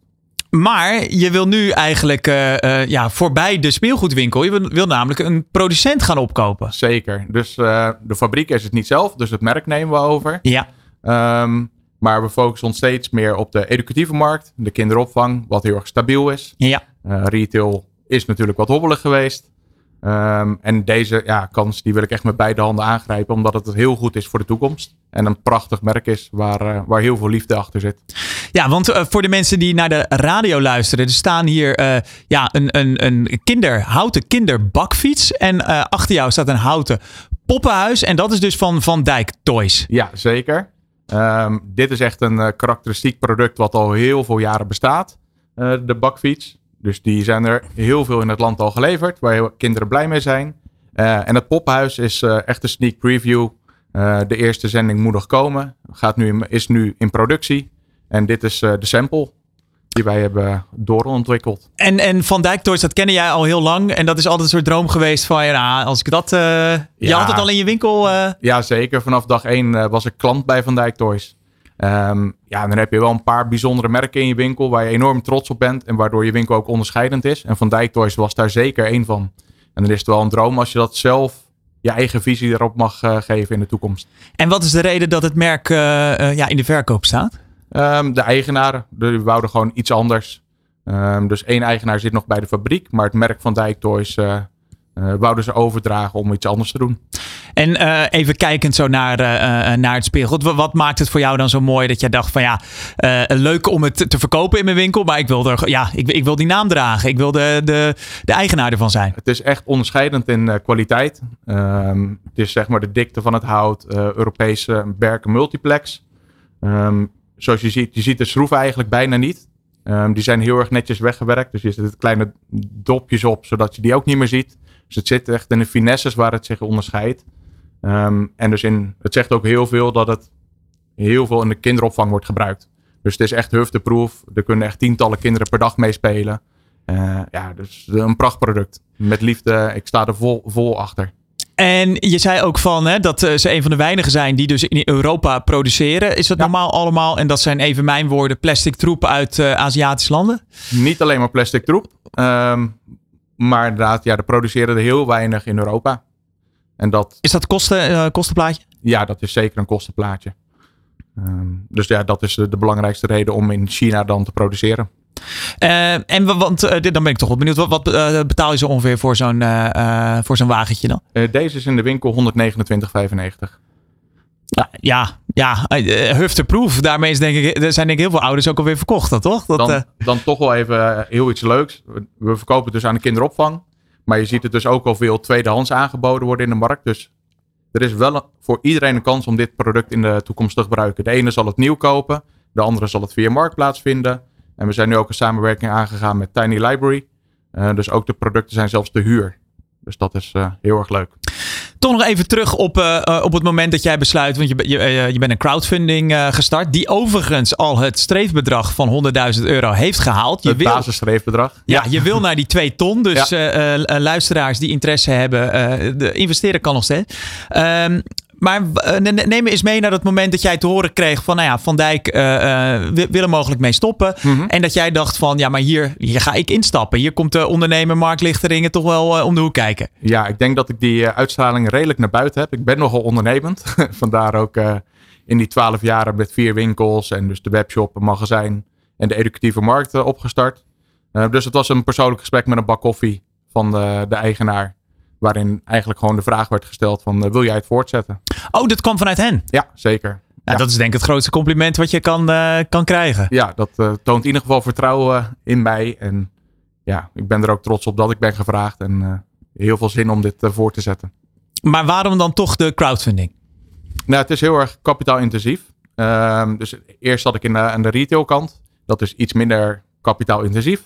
Maar je wil nu eigenlijk uh, uh, ja, voorbij de speelgoedwinkel. Je wil, wil, namelijk een producent gaan opkopen. Zeker. Dus uh, de fabriek is het niet zelf. Dus het merk nemen we over. Ja. Um, maar we focussen ons steeds meer op de educatieve markt. De kinderopvang, wat heel erg stabiel is. Ja. retail is natuurlijk wat hobbelig geweest. Um, en deze ja, kans die wil ik echt met beide handen aangrijpen, omdat het heel goed is voor de toekomst. En een prachtig merk is waar, uh, waar heel veel liefde achter zit. Ja, want uh, voor de mensen die naar de radio luisteren, er staan hier uh, ja, een, een, een kinder, houten kinderbakfiets. En achter jou staat een houten poppenhuis. En dat is dus van Van Dijk Toys. Ja, zeker. Um, dit is echt een karakteristiek product wat al heel veel jaren bestaat. de bakfiets. Dus die zijn er heel veel in het land al geleverd, waar kinderen blij mee zijn. Uh, en het poppenhuis is uh, echt een sneak preview. Uh, de eerste zending moet nog komen. Gaat nu in, is nu in productie. En dit is de sample. die wij hebben doorontwikkeld. En, en Van Dijk Toys, dat kennen jij al heel lang. En dat is altijd een soort droom geweest van, ja, als ik dat... Je had het al in je winkel. eh, Ja, zeker. Vanaf dag één eh, was ik klant bij Van Dijk Toys. Ehm, ja, dan heb je wel een paar bijzondere merken in je winkel waar je enorm trots op bent en waardoor je winkel ook onderscheidend is. En Van Dijk Toys was daar zeker één van. En dan is het wel een droom als je dat zelf je eigen visie erop mag eh, geven in de toekomst. En wat is de reden dat het merk eh, eh, ja, in de verkoop staat? Ehm, de eigenaren, die wouden gewoon iets anders. Ehm, dus één eigenaar zit nog bij de fabriek, maar het merk Van Dijk Toys wouden ze overdragen om iets anders te doen. En eh, even kijkend zo naar, eh, eh, naar het speelgoed. Wat, wat maakt het voor jou dan zo mooi dat jij dacht van ja, eh, leuk om het te, verkopen in mijn winkel. Maar ik wil, er, ja, ik, ik wil die naam dragen. Ik wil de, de, de eigenaar ervan zijn. Het is echt onderscheidend in eh, kwaliteit. Ehm, het is zeg maar de dikte van het hout, eh, Europese berken multiplex. Ehm, zoals je ziet, je ziet de schroeven eigenlijk bijna niet. Ehm, die zijn heel erg netjes weggewerkt. Dus je zet kleine dopjes op, zodat je die ook niet meer ziet. Dus het zit echt in de finesses waar het zich onderscheidt. Ehm, en dus in, het zegt ook heel veel dat het heel veel in de kinderopvang wordt gebruikt. Dus het is echt hufteproof. Er kunnen echt tientallen kinderen per dag mee spelen. Eh, ja, dus een prachtproduct. Met liefde. Ik sta er vol, vol achter. En je zei ook van hè, dat eh, ze een van de weinigen zijn die dus in Europa produceren. Is dat Ja. normaal allemaal? En dat zijn even mijn woorden, plastic troep uit eh, Aziatische landen? Niet alleen maar plastic troep. ehm, maar inderdaad, ja, er produceren er heel weinig in Europa. En dat, Is dat kosten, eh, kostenplaatje? ja, dat is zeker een kostenplaatje. Ehm, dus ja, dat is de, de belangrijkste reden om in China dan te produceren. Eh, en wa- want eh, dit- dan ben ik toch wel benieuwd. Wat, wat betaal je zo ongeveer voor zo'n voor zo'n wagentje dan? Deze is in de winkel 129,95. Ja, ja, ja eh, hufteproof. Daarmee is denk ik, er zijn denk ik heel veel ouders ook alweer verkocht dan toch? Dat, Dan, eh, dan toch wel even eh, heel iets leuks. We- verkopen het dus aan de kinderopvang. Maar je ziet het dus ook al veel tweedehands aangeboden worden in de markt. Dus er is wel een- voor iedereen een kans om dit product in de toekomst te gebruiken. De ene zal het nieuw kopen. De andere zal het via Marktplaats vinden. En we zijn nu ook een samenwerking aangegaan met Tiny Library. Eh, dus ook de producten zijn zelfs te huur. Dus dat is eh, heel erg leuk. Toch nog even terug op, eh, eh, op het moment dat jij besluit, want je, je, eh, je bent een crowdfunding gestart, die overigens al het streefbedrag van 100.000 euro heeft gehaald. Je Het wil, basisstreefbedrag. ja, je wil naar die 2 ton, dus Ja. luisteraars die interesse hebben, de investeren kan nog steeds. Ehm, maar eh, ne- neem eens mee naar dat moment dat jij te horen kreeg van, nou ja, Van Dijk eh, eh, wil, er mogelijk mee stoppen. Mhm. En dat jij dacht van, ja, maar hier, hier ga ik instappen. Hier komt de ondernemer Mark Lichteringen toch wel om de hoek kijken. Ja, ik denk dat ik die uitstraling redelijk naar buiten heb. Ik ben nogal ondernemend. Vandaar ook in die twaalf jaren met vier winkels en dus de webshop, een magazijn en de educatieve markt opgestart. Dus het was een persoonlijk gesprek met een bak koffie van de, de eigenaar. Waarin eigenlijk gewoon de vraag werd gesteld van eh, wil jij het voortzetten? Oh, dat kwam vanuit hen. Ja, zeker. Ja, Ja. Dat is denk ik het grootste compliment wat je kan, eh, kan krijgen. Ja, dat eh, toont in ieder geval vertrouwen in mij. En ja, ik ben er ook trots op dat ik ben gevraagd. En heel veel zin om dit voor te zetten. Maar waarom dan toch de crowdfunding? Nou, het is heel erg kapitaalintensief. Ehm, dus eerst zat ik in de, aan de retailkant. Dat is iets minder kapitaalintensief.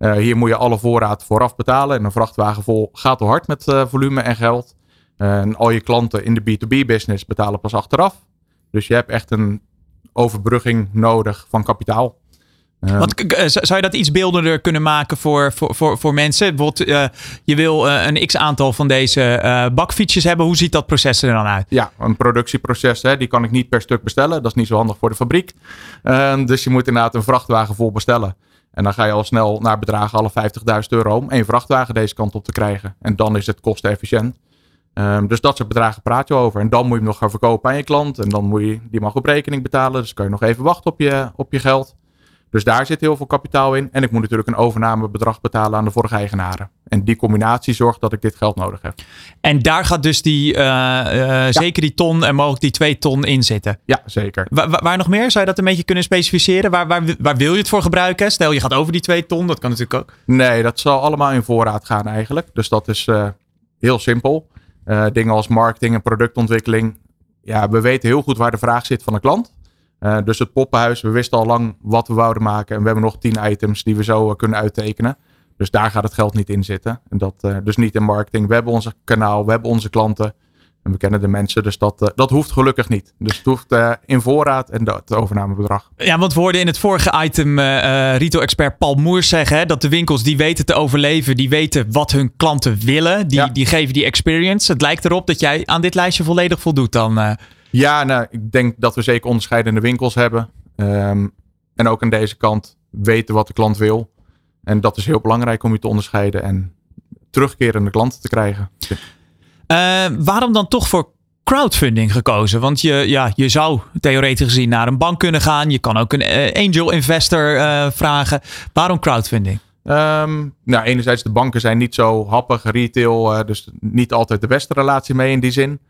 Eh, hier moet je alle voorraad vooraf betalen. En een vrachtwagen vol gaat al hard met eh, volume en geld. en al je klanten in de B2B-business betalen pas achteraf. Dus je hebt echt een overbrugging nodig van kapitaal. Ehm, Want eh, zou je dat iets beeldender kunnen maken voor, voor, voor, voor mensen? Bijvoorbeeld, eh, je wil eh, een x aantal van deze eh, bakfietsjes hebben. Hoe ziet dat proces er dan uit? Ja, een productieproces, hè, die kan ik niet per stuk bestellen. Dat is niet zo handig voor de fabriek. Ehm, dus je moet inderdaad een vrachtwagen vol bestellen. En dan ga je al snel naar bedragen alle 50.000 euro om één vrachtwagen deze kant op te krijgen. En dan is het kostenefficiënt. Ehm, dus dat soort bedragen praat je over. En dan moet je hem nog gaan verkopen aan je klant. En dan moet je, die mag op rekening betalen. Dus kan je nog even wachten op je, op je geld. Dus daar zit heel veel kapitaal in. En ik moet natuurlijk een overnamebedrag betalen aan de vorige eigenaren. En die combinatie zorgt dat ik dit geld nodig heb. En daar gaat dus die, eh, eh, zeker die ton en mogelijk die twee ton in zitten. Ja, zeker. Wa- wa- waar nog meer? Zou je dat een beetje kunnen specificeren? Waar, waar, waar wil je het voor gebruiken? Stel je gaat over die twee ton, dat kan natuurlijk ook. Nee, dat zal allemaal in voorraad gaan eigenlijk. Dus dat is eh, heel simpel. Dingen als marketing en productontwikkeling. Ja, we weten heel goed waar de vraag zit van de klant. Dus het poppenhuis, we wisten al lang wat we wouden maken. En we hebben nog tien items die we zo kunnen uittekenen. Dus daar gaat het geld niet in zitten. En dat, eh, dus niet in marketing. We hebben onze kanaal, we hebben onze klanten. En we kennen de mensen, dus dat, eh, dat hoeft gelukkig niet. Dus het hoeft uh, in voorraad en het overnamebedrag. Ja, want we hoorden in het vorige item uh, retail-expert Paul Moers zeggen hè, dat de winkels die weten te overleven, die weten wat hun klanten willen, die, ja. die geven die experience. Het lijkt erop dat jij aan dit lijstje volledig voldoet dan. Ja, nou, ik denk dat we zeker onderscheidende winkels hebben. Um, en ook aan deze kant weten wat de klant wil. En dat is heel belangrijk om je te onderscheiden en terugkerende klanten te krijgen. Uh, waarom dan toch voor crowdfunding gekozen? Want je, ja, je zou theoretisch gezien naar een bank kunnen gaan. Je kan ook een uh, angel investor uh, vragen. Waarom crowdfunding? Um, nou, enerzijds de banken zijn niet zo happig, retail, dus niet altijd de beste relatie mee in die zin.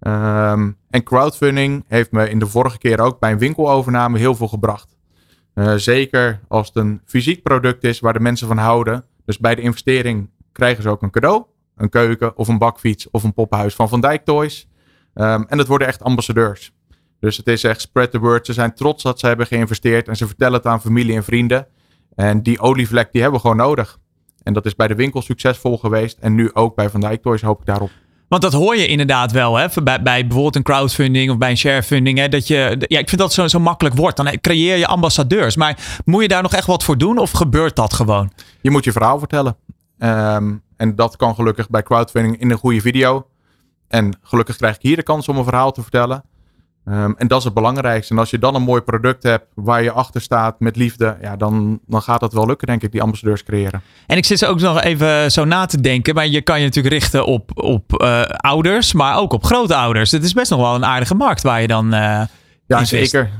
Um, en crowdfunding heeft me in de vorige keer ook bij een winkelovername heel veel gebracht. Zeker als het een fysiek product is waar de mensen van houden. Dus bij de investering krijgen ze ook een cadeau een keuken of een bakfiets of een poppenhuis van Van Dijk Toys. Um, en dat worden echt ambassadeurs. Dus het is echt spread the word. Ze zijn trots dat ze hebben geïnvesteerd en ze vertellen het aan familie en vrienden. En die olievlek die hebben we gewoon nodig. En dat is bij de winkel succesvol geweest en nu ook bij Van Dijk Toys hoop ik daarop. Want dat hoor je inderdaad wel, hè? Bij, bij bijvoorbeeld een crowdfunding of bij een sharefunding. Hè? Dat je, ja, ik vind dat zo, zo makkelijk wordt. Dan creëer je ambassadeurs. Maar moet je daar nog echt wat voor doen of gebeurt dat gewoon? Je moet je verhaal vertellen. Um, en dat kan gelukkig bij crowdfunding in een goede video. En gelukkig krijg ik hier de kans om een verhaal te vertellen. Um, en dat is het belangrijkste. En als je dan een mooi product hebt waar je achter staat met liefde, ja, dan, dan gaat dat wel lukken, denk ik, die ambassadeurs creëren. En ik zit ze ook nog even zo na te denken, maar je kan je natuurlijk richten op, op uh, ouders, maar ook op grootouders. Het is best nog wel een aardige markt waar je dan. Uh, ja, zeker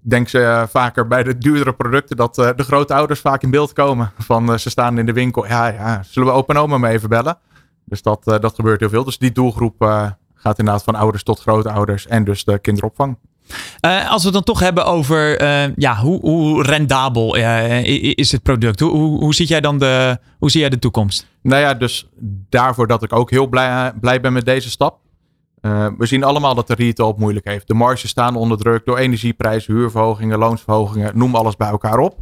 denk ze uh, vaker bij de duurdere producten dat de grootouders vaak in beeld komen. Van ze staan in de winkel. Ja, ja, zullen we opa en oma me even bellen? Dus dat, dat gebeurt heel veel. Dus die doelgroep gaat inderdaad van ouders tot grootouders en dus de kinderopvang. als we het dan toch hebben over ja, hoe, hoe rendabel is het product? Hoe, hoe, hoe, ziet jij dan de, hoe zie jij de toekomst? Nou ja, dus daarvoor dat ik ook heel blij, blij ben met deze stap. We zien allemaal dat de retail het moeilijk heeft. De marges staan onder druk door energieprijzen, huurverhogingen, loonsverhogingen, noem alles bij elkaar op.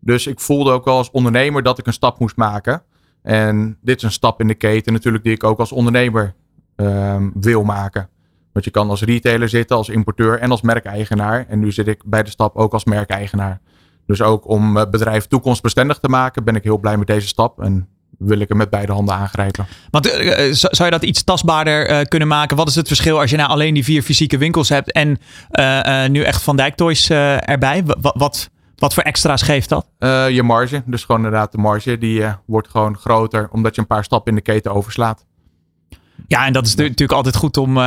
Dus ik voelde ook wel als ondernemer dat ik een stap moest maken. En dit is een stap in de keten natuurlijk die ik ook als ondernemer uh, wil maken. Want je kan als retailer zitten, als importeur en als merkeigenaar. En nu zit ik bij de stap ook als merkeigenaar. Dus ook om het bedrijf toekomstbestendig te maken ben ik heel blij met deze stap. En wil ik hem met beide handen aangrijpen. Want uh, zou je dat iets tastbaarder uh, kunnen maken? Wat is het verschil als je nou alleen die vier fysieke winkels hebt en uh, nu echt Van Dijk Toys erbij? Wat, wat, wat voor extra's geeft dat? je marge. Dus gewoon inderdaad de marge. Die wordt gewoon groter omdat je een paar stappen in de keten overslaat. Ja, en dat is natuurlijk altijd goed om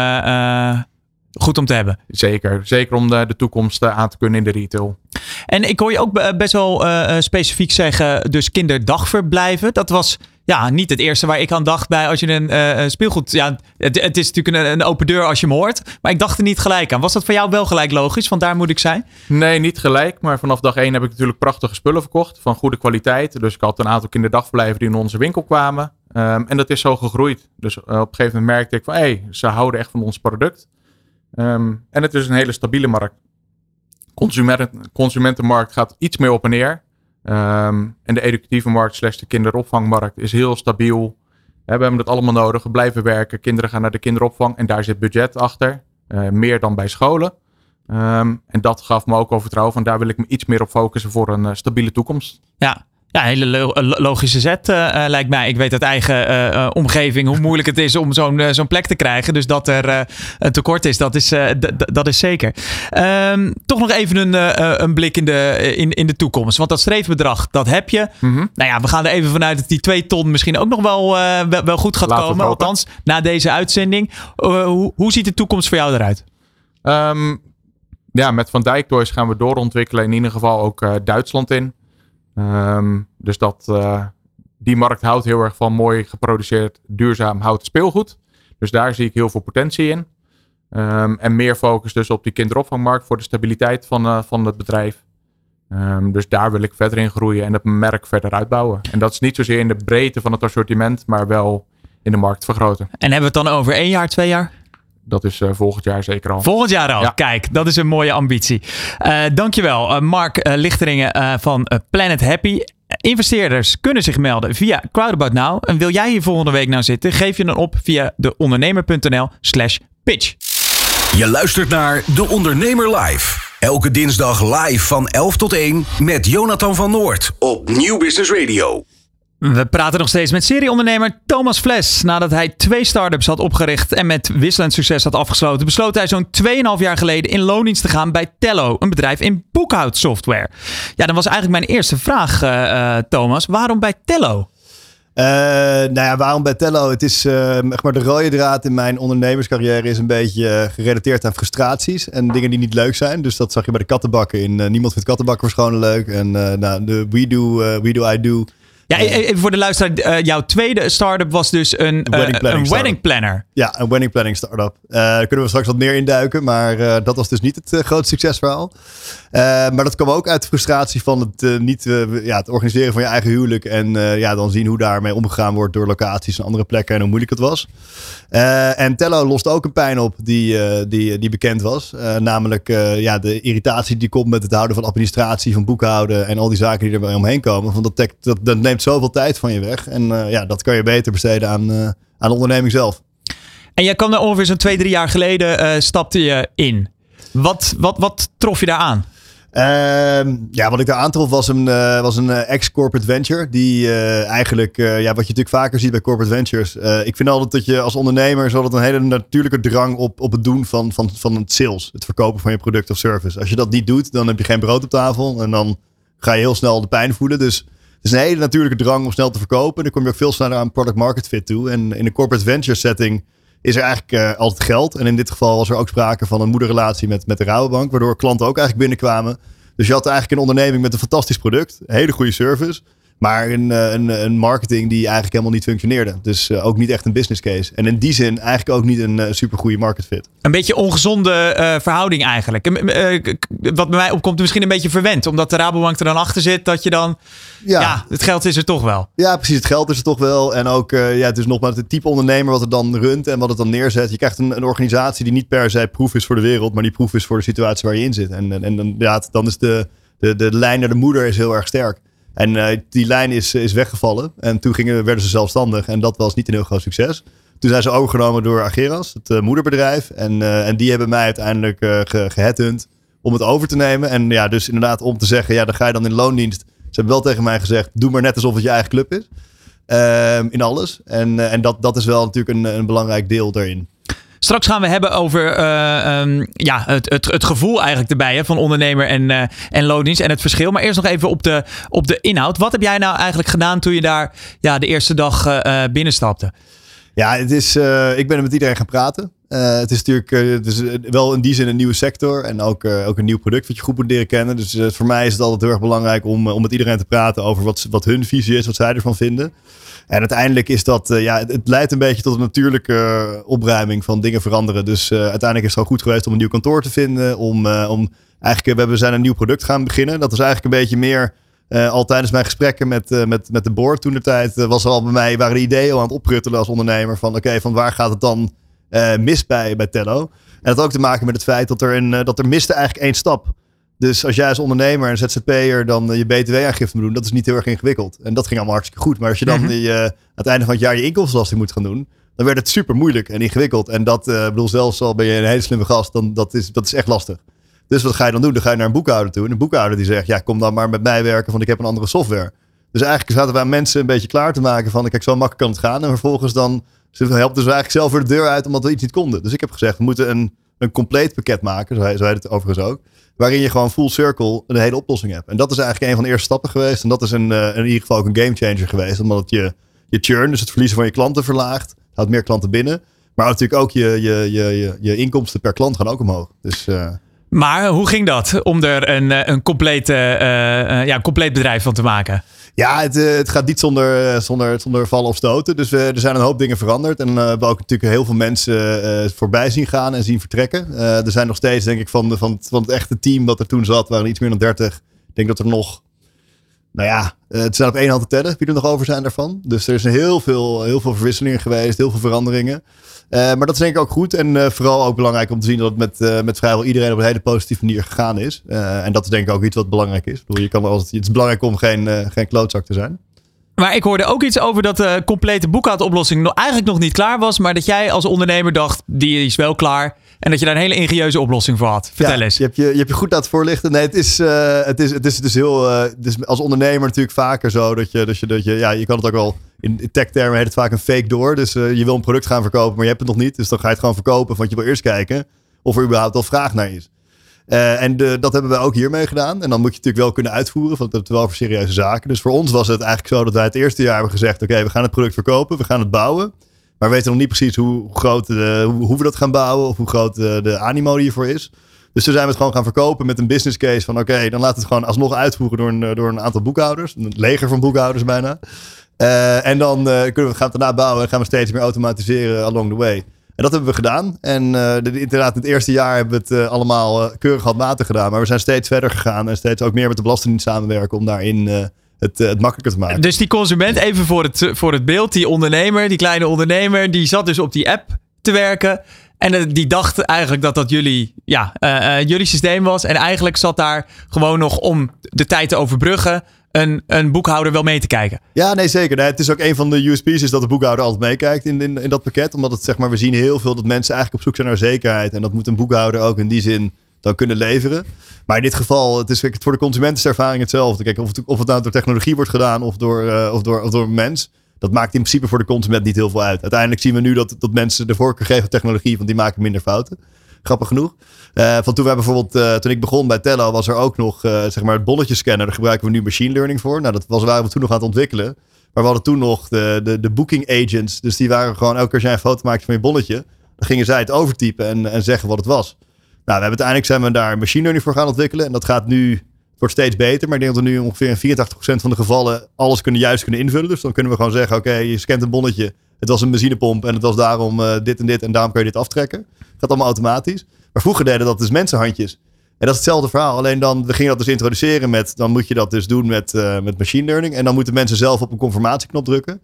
goed om te hebben. Zeker. Zeker om de, de toekomst aan te kunnen in de retail. En ik hoor je ook best wel uh, specifiek zeggen, dus kinderdagverblijven. Dat was ja, niet het eerste waar ik aan dacht bij als je een uh, speelgoed... Ja, het, het, is natuurlijk een, een, open deur als je hem hoort. Maar ik dacht er niet gelijk aan. Was dat voor jou wel gelijk logisch? Want daar moet ik zijn. Nee, niet gelijk. Maar vanaf dag één heb ik natuurlijk prachtige spullen verkocht. Van goede kwaliteit. Dus ik had een aantal kinderdagverblijven die in onze winkel kwamen. Um, en dat is zo gegroeid. Dus op een gegeven moment merkte ik van... Hé, hey, ze houden echt van ons product. Um, en het is een hele stabiele markt. Consumenten, consumentenmarkt gaat iets meer op en neer. Um, en de educatieve markt slash de kinderopvangmarkt is heel stabiel. We hebben het allemaal nodig. We blijven werken. Kinderen gaan naar de kinderopvang en daar zit budget achter. Uh, meer dan bij scholen. En dat gaf me ook al vertrouwen van daar wil ik me iets meer op focussen voor een uh, stabiele toekomst. Ja, ja, hele logische zet uh, lijkt mij. Ik weet uit eigen uh, omgeving hoe moeilijk het is om zo'n zo'n plek te krijgen. Dus dat er een tekort is, dat is, dat is zeker. Um, toch nog even een, een blik in de, in, in de toekomst. Want dat streefbedrag, dat heb je. Mm -hmm. Nou ja, we gaan er even vanuit dat die twee ton misschien ook nog wel, wel, wel, goed gaat komen. Althans, na deze uitzending. hoe, hoe ziet de toekomst voor jou eruit? Um, ja, met Van Dijk Toys gaan we doorontwikkelen. In ieder geval ook Duitsland in. Um, dus dat, uh, die markt houdt heel erg van mooi geproduceerd, duurzaam houten speelgoed. Dus daar zie ik heel veel potentie in. Um, en meer focus dus op die kinderopvangmarkt voor de stabiliteit van, uh, van het bedrijf. Um, dus daar wil ik verder in groeien en het merk verder uitbouwen. En dat is niet zozeer in de breedte van het assortiment, maar wel in de markt vergroten. En hebben we het dan over één jaar, twee jaar? Dat is uh, volgend jaar zeker al. Volgend jaar al. Ja. Kijk, dat is een mooie ambitie. Uh, dankjewel, uh, Mark Lichteringen van Planet Happy. Investeerders kunnen zich melden via Crowdabout Now. En wil jij hier volgende week nou zitten? Geef je dan op via deondernemer.nl slash Pitch. Je luistert naar De Ondernemer Live. Elke dinsdag live van 11 tot 1 met Jonathan van Noord op Nieuw Business Radio. We praten nog steeds met serieondernemer Thomas Fles. Nadat hij twee start-ups had opgericht en met wisselend succes had afgesloten, besloot hij zo'n 2,5 jaar geleden in loondienst te gaan bij Tello, een bedrijf in boekhoudsoftware. Ja, dan was eigenlijk mijn eerste vraag, uh, uh, Thomas. Waarom bij Tello? Uh, nou ja, waarom bij Tello? Het is, maar de rode draad in mijn ondernemerscarrière is een beetje gerelateerd aan frustraties en dingen die niet leuk zijn. Dus dat zag je bij de kattenbakken in. niemand vindt kattenbakken schoon leuk. En nou, de We Do, We Do, I Do. Ja, even voor de luisteraar. Uh, jouw tweede start-up was dus een, uh, wedding, planning, een wedding planner. Ja, een wedding planning start-up. Uh, daar kunnen we straks wat meer induiken. Maar dat was dus niet het grote succesverhaal. maar dat kwam ook uit de frustratie van het, niet, ja, het organiseren van je eigen huwelijk. En ja, dan zien hoe daarmee omgegaan wordt door locaties en andere plekken. En hoe moeilijk het was. en Tello lost ook een pijn op die, die, die bekend was. namelijk ja, de irritatie die komt met het houden van administratie, van boekhouden. En al die zaken die er omheen komen. Want dat, dat, dat neemt zoveel tijd van je weg. En uh, ja, dat kan je beter besteden aan, uh, aan de onderneming zelf. En jij kwam er ongeveer zo'n twee, drie jaar geleden uh, stapte je in. Wat, wat, wat trof je daar aan? Uh, ja, wat ik daar aantrof was een, uh, was een ex-corporate venture. Die eigenlijk, ja, wat je natuurlijk vaker ziet bij corporate ventures. ik vind altijd dat je als ondernemer zo een hele natuurlijke drang op, op het doen van, van, van het sales. Het verkopen van je product of service. Als je dat niet doet, dan heb je geen brood op tafel. En dan ga je heel snel de pijn voelen. Dus is een hele natuurlijke drang om snel te verkopen. Dan kom je ook veel sneller aan product market fit toe. En in de corporate venture setting is er eigenlijk uh, altijd geld. En in dit geval was er ook sprake van een moederrelatie met, met de Rabobank. Waardoor klanten ook eigenlijk binnenkwamen. Dus je had eigenlijk een onderneming met een fantastisch product. Een hele goede service. Maar een, eh, een, een, marketing die eigenlijk helemaal niet functioneerde. Dus uh, ook niet echt een business case. En in die zin eigenlijk ook niet een uh, supergoeie market fit. Een beetje ongezonde verhouding eigenlijk. wat bij mij opkomt misschien een beetje verwend. Omdat de Rabobank er dan achter zit. Dat je dan... Ja. ja het geld is er toch wel. Ja, precies. Het geld is er toch wel. En ook, ja, het is nogmaals het type ondernemer wat het dan runt. En wat het dan neerzet. Je krijgt een, een organisatie die niet per se proef is voor de wereld. Maar die proef is voor de situatie waar je in zit. En, en, en ja, dan is de, de, de lijn naar de moeder is heel erg sterk. En uh, die lijn is, is weggevallen. En toen gingen, werden ze zelfstandig. En dat was niet een heel groot succes. Toen zijn ze overgenomen door Ageras, het uh, moederbedrijf. En, en die hebben mij uiteindelijk ge om het over te nemen. En ja, dus inderdaad om te zeggen, ja, dan ga je dan in loondienst. Ze hebben wel tegen mij gezegd, doe maar net alsof het je eigen club is. Ehm, in alles. En, en dat, dat is wel natuurlijk een, een belangrijk deel daarin. Straks gaan we hebben over uh, um, ja, het, het, het gevoel eigenlijk erbij hè, van ondernemer en, uh, en loondienst en het verschil. Maar eerst nog even op de, op de inhoud. Wat heb jij nou eigenlijk gedaan toen je daar ja, de eerste dag uh, binnenstapte? Ja, het is, ik ben met iedereen gaan praten. Het is natuurlijk het is wel in die zin een nieuwe sector en ook, ook een nieuw product wat je goed moet leren kennen. Dus voor mij is het altijd heel erg belangrijk om, om met iedereen te praten over wat, wat hun visie is, wat zij ervan vinden. En uiteindelijk is dat, ja, het, leidt een beetje tot een natuurlijke opruiming van dingen veranderen. Dus uiteindelijk is het gewoon goed geweest om een nieuw kantoor te vinden. Om, om eigenlijk, we, zijn een nieuw product gaan beginnen. Dat was eigenlijk een beetje meer al tijdens mijn gesprekken met, met, met de board toen de tijd. was al bij mij, waren de ideeën al aan het opruttelen als ondernemer. Van oké, van waar gaat het dan mis bij, bij Tello? En dat had ook te maken met het feit dat er, een, dat er miste eigenlijk één stap. Dus als jij als ondernemer en ZZP'er dan je BTW-aangifte moet doen, dat is niet heel erg ingewikkeld. En dat ging allemaal hartstikke goed. Maar als je dan mm -hmm. die, uh, aan het einde van het jaar je inkomstenbelasting moet gaan doen, dan werd het super moeilijk en ingewikkeld. En dat, uh, bedoel, zelfs al ben je een hele slimme gast, dan dat is, dat is echt lastig. Dus wat ga je dan doen? Dan ga je naar een boekhouder toe. En een boekhouder die zegt, ja, kom dan maar met mij werken, want ik heb een andere software. Dus eigenlijk zaten wij mensen een beetje klaar te maken van, kijk, zo makkelijk kan het gaan. En vervolgens dan helpt dus eigenlijk zelf voor de deur uit, omdat we iets niet konden. Dus ik heb gezegd, we moeten een, een compleet pakket maken, zo heet het overigens ook waarin je gewoon full circle een hele oplossing hebt. En dat is eigenlijk een van de eerste stappen geweest. En dat is een, in ieder geval ook een game changer geweest. Omdat je, je churn, dus het verliezen van je klanten verlaagt. Houdt meer klanten binnen. Maar natuurlijk ook je, je, je, je, je inkomsten per klant gaan ook omhoog. Dus... Uh, maar hoe ging dat om er een, een, complete, ja, compleet bedrijf van te maken? Ja, het, het gaat niet zonder, zonder, zonder vallen of stoten. Dus er zijn een hoop dingen veranderd. En we hebben ook natuurlijk heel veel mensen voorbij zien gaan en zien vertrekken. Er zijn nog steeds, denk ik, van, van, van het echte team dat er toen zat, waren iets meer dan 30. Ik denk dat er nog, nou ja, het zijn op één hand te tellen wie er nog over zijn daarvan. Dus er is heel veel, heel veel verwisselingen geweest, heel veel veranderingen. Uh, maar dat is denk ik ook goed. En uh, vooral ook belangrijk om te zien dat het met, met vrijwel iedereen op een hele positieve manier gegaan is. en dat is denk ik ook iets wat belangrijk is. Ik bedoel, je kan altijd, het is belangrijk om geen, geen klootzak te zijn. Maar ik hoorde ook iets over dat de complete boekhoudoplossing eigenlijk nog niet klaar was. Maar dat jij als ondernemer dacht, die is wel klaar. En dat je daar een hele ingenieuze oplossing voor had. Vertel Ja, eens. Je hebt je, je hebt je goed laten voorlichten. Nee, het is, eh, het is, het is, het is heel. het is als ondernemer natuurlijk vaker zo dat je, dat je, dat je ja, je kan het ook wel. In tech-termen heet het vaak een fake door. Dus eh, je wil een product gaan verkopen, maar je hebt het nog niet. Dus dan ga je het gewoon verkopen, want je wil eerst kijken of er überhaupt al vraag naar is. En de, dat hebben wij ook hiermee gedaan. En dan moet je natuurlijk wel kunnen uitvoeren, want dat is wel voor serieuze zaken. Dus voor ons was het eigenlijk zo dat wij het eerste jaar hebben gezegd: oké, we gaan het product verkopen, we gaan het bouwen. Maar we weten nog niet precies hoe groot, de, hoe, we dat gaan bouwen of hoe groot de, de animo hiervoor is. Dus toen zijn we het gewoon gaan verkopen met een business case van oké, dan laten we het gewoon alsnog uitvoeren door een, eh, door een aantal boekhouders. Een leger van boekhouders bijna. Eh, en dan eh, kunnen we, gaan we daarna bouwen en gaan we steeds meer automatiseren along the way. En dat hebben we gedaan. En eh, de, inderdaad, in het eerste jaar hebben we het eh, allemaal eh, keurig handmatig gedaan. Maar we zijn steeds verder gegaan en steeds ook meer met de Belastingdienst samenwerken om daarin eh, het, eh, het makkelijker te maken. Dus die consument, even voor het, voor het beeld, die ondernemer, die kleine ondernemer, die zat dus op die app te werken. En eh, die dacht eigenlijk dat dat jullie, ja, eh, jullie systeem was. En eigenlijk zat daar gewoon nog om de tijd te overbruggen een, een boekhouder wel mee te kijken. Ja, nee, zeker. Nee, het is ook een van de USP's is dat de boekhouder altijd meekijkt in, in, in dat pakket. Omdat het, zeg maar, we zien heel veel dat mensen eigenlijk op zoek zijn naar zekerheid. En dat moet een boekhouder ook in die zin dan kunnen leveren. Maar in dit geval, het is voor de consument is de ervaring hetzelfde. Kijk, of het, of het nou door technologie wordt gedaan of door, eh, of, door, of door mens. Dat maakt in principe voor de consument niet heel veel uit. Uiteindelijk zien we nu dat, dat mensen de voorkeur geven aan technologie, want die maken minder fouten. Grappig genoeg. Eh, van toen wij bijvoorbeeld, eh, toen ik begon bij Tello, was er ook nog zeg maar het bonnetje scanner. Daar gebruiken we nu machine learning voor. Nou, dat was, waren we toen nog aan het ontwikkelen. Maar we hadden toen nog de, de, de booking agents. Dus die waren gewoon, elke keer als jij een foto maakte van je bonnetje, dan gingen zij het overtypen en, en zeggen wat het was. Nou, we hebben uiteindelijk zijn we daar machine learning voor gaan ontwikkelen. En dat gaat nu, het wordt steeds beter. Maar ik denk dat we nu ongeveer in 84% van de gevallen alles kunnen juist kunnen invullen. Dus dan kunnen we gewoon zeggen, oké, je scant een bonnetje. Het was een benzinepomp en het was daarom eh, dit en dit en daarom kun je dit aftrekken. Gaat allemaal automatisch. Maar vroeger deden dat dus mensenhandjes. En dat is hetzelfde verhaal. Alleen dan, we gingen dat dus introduceren met, dan moet je dat dus doen met, eh, met machine learning. En dan moeten mensen zelf op een confirmatieknop drukken.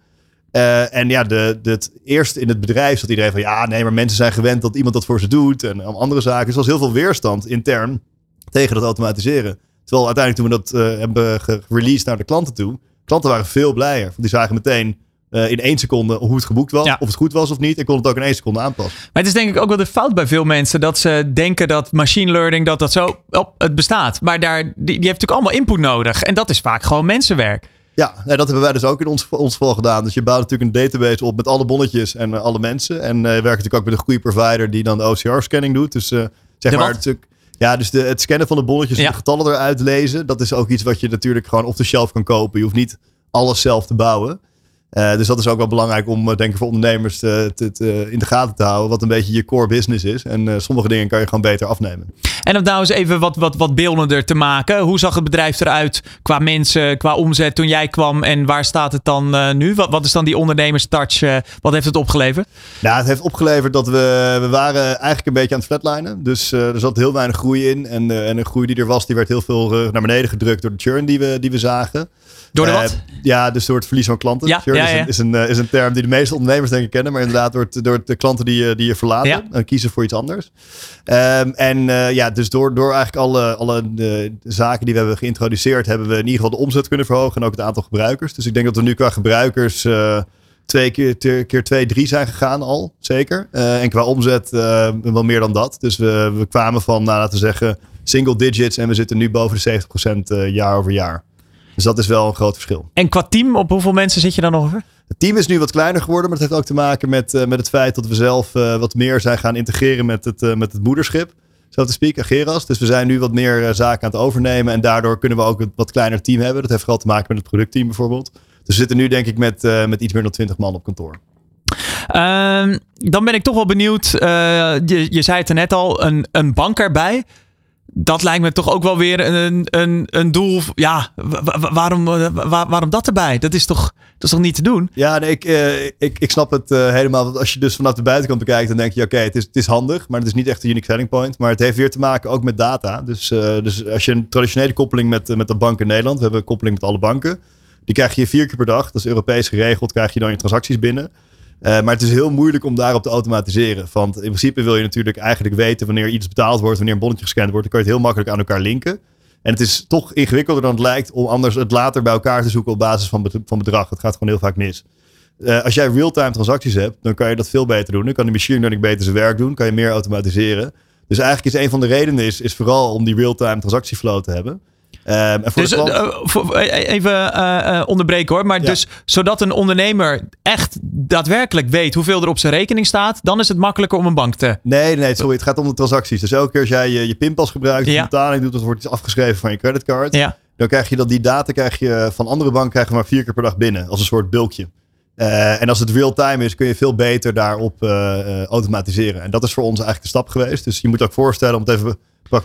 Eh, en ja, de, de, het, eerst in het bedrijf zat iedereen van ja, nee, maar mensen zijn gewend dat iemand dat voor ze doet. En om andere zaken. Dus er was heel veel weerstand intern tegen dat automatiseren. Terwijl uiteindelijk toen we dat eh, hebben gereleased naar de klanten toe, klanten waren veel blijer. Want die zagen meteen eh, in één seconde hoe het geboekt was, Ja. of het goed was of niet. En kon het ook in één seconde aanpassen. Maar het is denk ik ook wel de fout bij veel mensen dat ze denken dat machine learning, dat dat zo, op, het bestaat. Maar daar, die, die heeft natuurlijk allemaal input nodig. En dat is vaak gewoon mensenwerk. Ja, nee, dat hebben wij dus ook in ons, ons geval gedaan. Dus je bouwt natuurlijk een database op met alle bonnetjes en eh, alle mensen. En je werkt natuurlijk ook met een goede provider die dan de OCR-scanning doet. Dus eh, zeg De maar, natuurlijk, ja, dus de, het scannen van de bonnetjes en Ja. de getallen eruit lezen. Dat is ook iets wat je natuurlijk gewoon op de shelf kan kopen. Je hoeft niet alles zelf te bouwen. Eh, dus dat is ook wel belangrijk om, eh, denk ik, voor ondernemers te, te- te- in de gaten te houden. Wat een beetje je core business is. En eh, sommige dingen kan je gewoon beter afnemen. En om nou eens even wat, wat, wat beeldender te maken. Hoe zag het bedrijf eruit qua mensen, qua omzet toen jij kwam? En waar staat het dan nu? Wat, wat is dan die ondernemerstouch? wat heeft het opgeleverd? Nou, het heeft opgeleverd dat we, we waren eigenlijk een beetje aan het flatlinen. Dus er zat heel weinig groei in. En, en de groei die er was, die werd heel veel naar beneden gedrukt door de churn die we, die we zagen. Door de Eh, wat? ja, dus door het verlies van klanten. Ja, ja, is, een, is, een, eh, is een term die de meeste ondernemers denk ik kennen. Maar inderdaad door, het, door de klanten die je, die je verlaten. En kiezen voor iets anders. Ehm, en eh, ja, dus door, door eigenlijk alle, alle de, zaken die we hebben geïntroduceerd... hebben we in ieder geval de omzet kunnen verhogen. En ook het aantal gebruikers. Dus ik denk dat we nu qua gebruikers... eh, twee keer, te- keer twee, drie zijn gegaan al, zeker. Eh, en qua omzet eh, wel meer dan dat. Dus we, we kwamen van, nou, laten we zeggen, single digits. En we zitten nu boven de 70% eh, jaar over jaar. Dus dat is wel een groot verschil. En qua team, op hoeveel mensen zit je dan ongeveer? Het team is nu wat kleiner geworden, maar dat heeft ook te maken met, eh, met het feit dat we zelf eh, wat meer zijn gaan integreren met het, eh, met het moederschip. Zo te speak, Ageras. Dus we zijn nu wat meer zaken aan het overnemen. En daardoor kunnen we ook een wat kleiner team hebben. Dat heeft vooral te maken met het productteam bijvoorbeeld. Dus we zitten nu denk ik met, met iets meer dan 20 man op kantoor. Ehm, dan ben ik toch wel benieuwd. je, je zei het er net al, een, een bank erbij. Dat lijkt me toch ook wel weer een, een, een doel. Ja, wa- wa- waarom, eh, wa- waarom dat erbij? Dat is toch, dat is toch niet te doen? Ja, nee, ik, eh, ik, ik snap het eh, helemaal. Want als je dus vanaf de buitenkant bekijkt, dan denk je: oké, het, is, het is handig, maar het is niet echt een unique selling point. Maar het heeft weer te maken ook met data. Dus, dus als je een traditionele koppeling met, met de bank in Nederland, we hebben een koppeling met alle banken, die krijg je vier keer per dag. Dat is Europees geregeld, krijg je dan je transacties binnen. Eh, maar het is heel moeilijk om daarop te automatiseren. Want in principe wil je natuurlijk eigenlijk weten wanneer iets betaald wordt, wanneer een bonnetje gescand wordt. Dan kan je het heel makkelijk aan elkaar linken. En het is toch ingewikkelder dan het lijkt om anders het later bij elkaar te zoeken op basis van, van bedrag. Het gaat gewoon heel vaak mis. Uh, als jij real-time transacties hebt, dan kan je dat veel beter doen. Dan kan de machine learning beter zijn werk doen. Kan je meer automatiseren. Dus eigenlijk is een van de redenen is, is vooral om die real-time transactieflow te hebben. Um, dus uh, even uh, onderbreken hoor. Maar dus zodat een ondernemer echt daadwerkelijk weet hoeveel er op zijn rekening staat, dan is het makkelijker om een bank te. Nee, nee, sorry. Het gaat om de transacties. Dus elke keer als jij je, je pinpas gebruikt, ja. betaling doet, dat wordt iets afgeschreven van je creditcard. Ja. Dan krijg je dat die data krijg je van andere banken krijg je maar vier keer per dag binnen. Als een soort bulkje. Uh, en als het real-time is, kun je veel beter daarop uh, automatiseren. En dat is voor ons eigenlijk de stap geweest. Dus je moet ook voorstellen om het even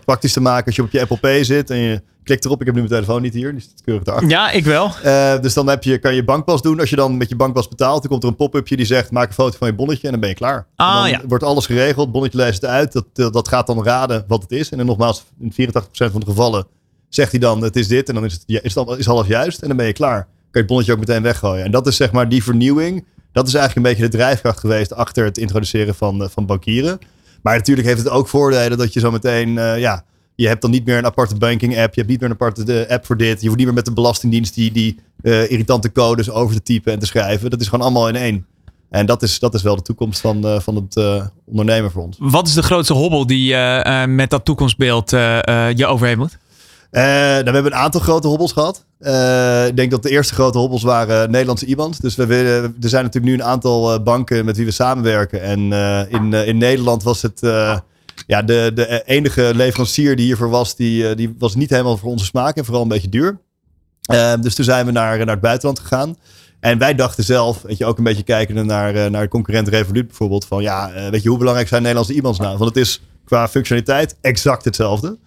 praktisch te maken. Als je op je Apple Pay zit en je klikt erop. Ik heb nu mijn telefoon niet hier, die zit keurig daar. Ja, ik wel. Uh, dus dan heb je, kan je bankpas doen. Als je dan met je bankpas betaalt, dan komt er een pop-upje die zegt: maak een foto van je bonnetje en dan ben je klaar. Ah, dan ja. wordt alles geregeld. Bonnetje leest het uit. Dat, dat gaat dan raden wat het is. En dan nogmaals, in 84% van de gevallen zegt hij dan: het is dit. En dan is het is, het, is alles juist. En dan ben je klaar. Je het bonnetje ook meteen weggooien. En dat is zeg maar die vernieuwing. Dat is eigenlijk een beetje de drijfkracht geweest achter het introduceren van, van bankieren. Maar natuurlijk heeft het ook voordelen dat je zo meteen, uh, ja, je hebt dan niet meer een aparte banking app. Je hebt niet meer een aparte app voor dit. Je hoeft niet meer met de Belastingdienst die, die irritante codes over te typen en te schrijven. Dat is gewoon allemaal in één. En dat is, dat is wel de toekomst van, van het uh, voor ons. Wat is de grootste hobbel die met dat toekomstbeeld je overheen moet? Nou, we hebben een aantal grote hobbels gehad. ik denk dat de eerste grote hobbels waren Nederlandse IBAN's. Dus we, er zijn natuurlijk nu een aantal banken met wie we samenwerken. En in, in Nederland was het ja, de, de enige leverancier die hiervoor was, die, eh, die was niet helemaal voor onze smaak en vooral een beetje duur. Uh, dus toen zijn we naar, naar het buitenland gegaan. En wij dachten zelf, weet je, ook een beetje kijken naar, uh, naar concurrent Revolut bijvoorbeeld. Van ja, uh, weet je, hoe belangrijk zijn Nederlandse IBAN's nou? Want het is qua functionaliteit exact hetzelfde.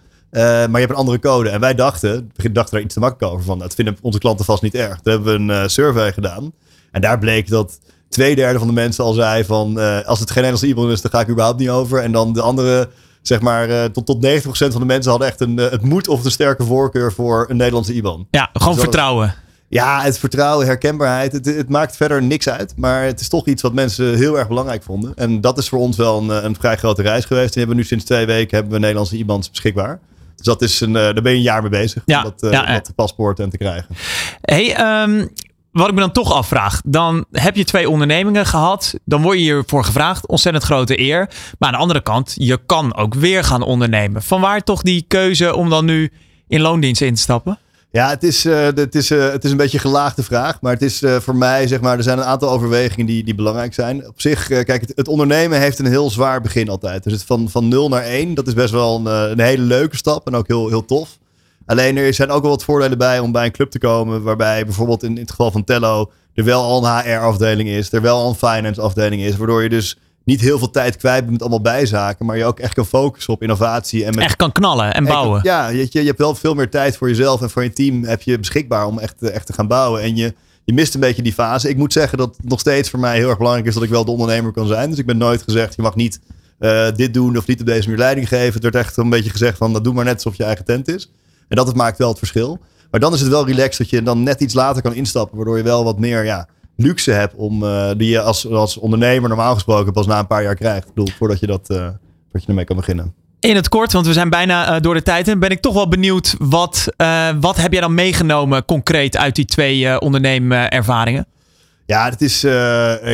Maar je hebt een andere code. En wij dachten, dachten daar iets te makkelijk over van. Dat vinden onze klanten vast niet erg. Toen hebben we een survey gedaan. En daar bleek dat twee derde van de mensen al zei van uh, als het geen Nederlandse e-mail is, dan ga ik überhaupt niet over. En dan de andere, zeg maar, tot, tot 90% van de mensen hadden echt een, het moed of de sterke voorkeur voor een Nederlandse IBAN. Ja, gewoon dus vertrouwen. ja, het vertrouwen, herkenbaarheid. Het, het, maakt verder niks uit. Maar het is toch iets wat mensen heel erg belangrijk vonden. En dat is voor ons wel een, een vrij grote reis geweest. En hebben we nu sinds twee weken hebben we Nederlandse IBAN's beschikbaar. Dus dat is een, daar ben je een jaar mee bezig. Ja, om dat, ja, dat paspoort te krijgen. Hey, um, wat ik me dan toch afvraag, dan heb je twee ondernemingen gehad. Dan word je hiervoor gevraagd. Ontzettend grote eer. Maar aan de andere kant, je kan ook weer gaan ondernemen. Vanwaar toch die keuze om dan nu in loondienst in te stappen? Ja, het is, uh, het, is, uh, het is een beetje een gelaagde vraag. Maar het is uh, voor mij, zeg maar, er zijn een aantal overwegingen die, die belangrijk zijn. Op zich, kijk, het, het, ondernemen heeft een heel zwaar begin altijd. Dus het van, van 0 naar 1, dat is best wel een, een hele leuke stap en ook heel, heel tof. Alleen er zijn ook wel wat voordelen bij om bij een club te komen. Waarbij bijvoorbeeld in, het geval van Tello er wel al een HR-afdeling is. Er wel al een finance-afdeling is. Waardoor je dus niet heel veel tijd kwijt bent met allemaal bijzaken. Maar je ook echt kan focussen op innovatie. En met, echt kan knallen en bouwen. ja, je, je hebt wel veel meer tijd voor jezelf en voor je team heb je beschikbaar om echt, echt te gaan bouwen. En je, je mist een beetje die fase. Ik moet zeggen dat het nog steeds voor mij heel erg belangrijk is dat ik wel de ondernemer kan zijn. Dus ik ben nooit gezegd, je mag niet uh, dit doen of niet op deze manier leiding geven. Het werd echt een beetje gezegd van, dat doe maar net alsof je eigen tent is. En dat maakt wel het verschil. Maar dan is het wel relaxed dat je dan net iets later kan instappen. Waardoor je wel wat meer ja, luxe hebt. Om, uh, die je als, als ondernemer normaal gesproken pas na een paar jaar krijgt. Ik bedoel, voordat je, dat, uh, voordat je ermee kan beginnen. In het kort, want we zijn bijna uh, door de tijd en ben ik toch wel benieuwd. Wat, wat heb jij dan meegenomen concreet uit die twee ondernemervaringen? Ja, het is,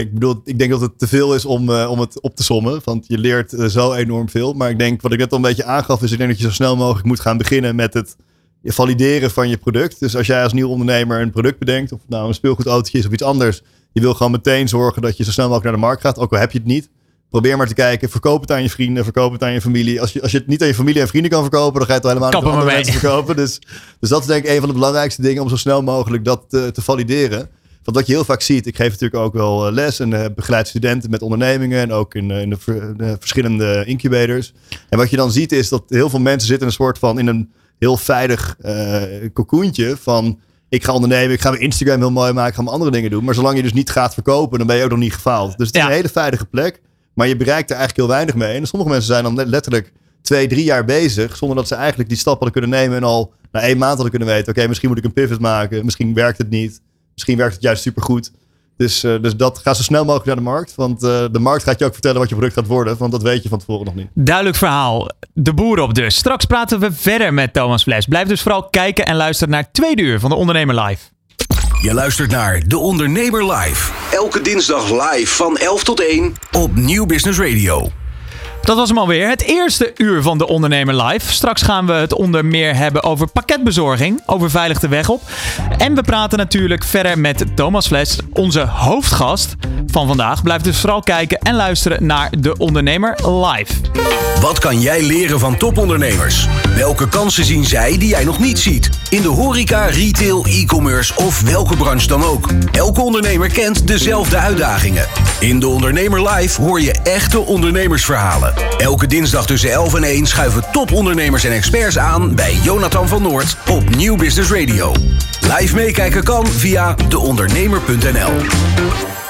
ik bedoel, ik denk dat het te veel is om, om het op te sommen. Want je leert zo enorm veel. Maar ik denk, wat ik net al een beetje aangaf, is ik denk dat je zo snel mogelijk moet gaan beginnen met het je valideren van je product. Dus als jij als nieuw ondernemer een product bedenkt, of nou een speelgoedautootje is of iets anders, je wil gewoon meteen zorgen dat je zo snel mogelijk naar de markt gaat, ook al heb je het niet. Probeer maar te kijken, verkoop het aan je vrienden, verkoop het aan je familie. Als je, als je het niet aan je familie en vrienden kan verkopen, dan ga je het helemaal niet aan andere mensen verkopen. Dus, dus dat is denk ik een van de belangrijkste dingen om zo snel mogelijk dat te, te valideren. Want wat je heel vaak ziet, ik geef natuurlijk ook wel eh, les en uh, begeleid studenten met ondernemingen en ook in, in de, de, verschillende incubators. En wat je dan ziet is dat heel veel mensen zitten in een soort van in een heel veilig uh, cocoentje van ik ga ondernemen, ik ga mijn Instagram heel mooi maken, ik ga mijn andere dingen doen. Maar zolang je dus niet gaat verkopen, dan ben je ook nog niet gefaald. Dus het is een hele veilige plek, maar je bereikt er eigenlijk heel weinig mee. En sommige mensen zijn dan letterlijk twee, drie jaar bezig, zonder dat ze eigenlijk die stap hadden kunnen nemen en al na één maand hadden kunnen weten, oké, misschien moet ik een pivot maken, misschien werkt het niet, misschien werkt het juist supergoed. Dus, uh, dus dat gaat zo snel mogelijk naar de markt. Want uh, de markt gaat je ook vertellen wat je product gaat worden. Want dat weet je van tevoren nog niet. Duidelijk verhaal. De boer op dus. Straks praten we verder met Thomas Fles. Blijf dus vooral kijken en luisteren naar het tweede uur van de Ondernemer Live. Je luistert naar De Ondernemer Live. Elke dinsdag live van 11 tot 1 op Nieuw Business Radio. Dat was hem alweer. Het eerste uur van de Ondernemer Live. Straks gaan we het onder meer hebben over pakketbezorging, over Veilig de Weg op. En we praten natuurlijk verder met Thomas Fles, onze hoofdgast van vandaag. Blijf dus vooral kijken en luisteren naar de Ondernemer Live. Wat kan jij leren van topondernemers? Welke kansen zien zij die jij nog niet ziet? In de horeca, retail, e-commerce of welke branche dan ook. Elke ondernemer kent dezelfde uitdagingen. In de Ondernemer Live hoor je echte ondernemersverhalen. Elke dinsdag tussen 11 en 1 schuiven topondernemers en experts aan bij Jonathan van Noord op Nieuw Business Radio. Live meekijken kan via deondernemer.nl.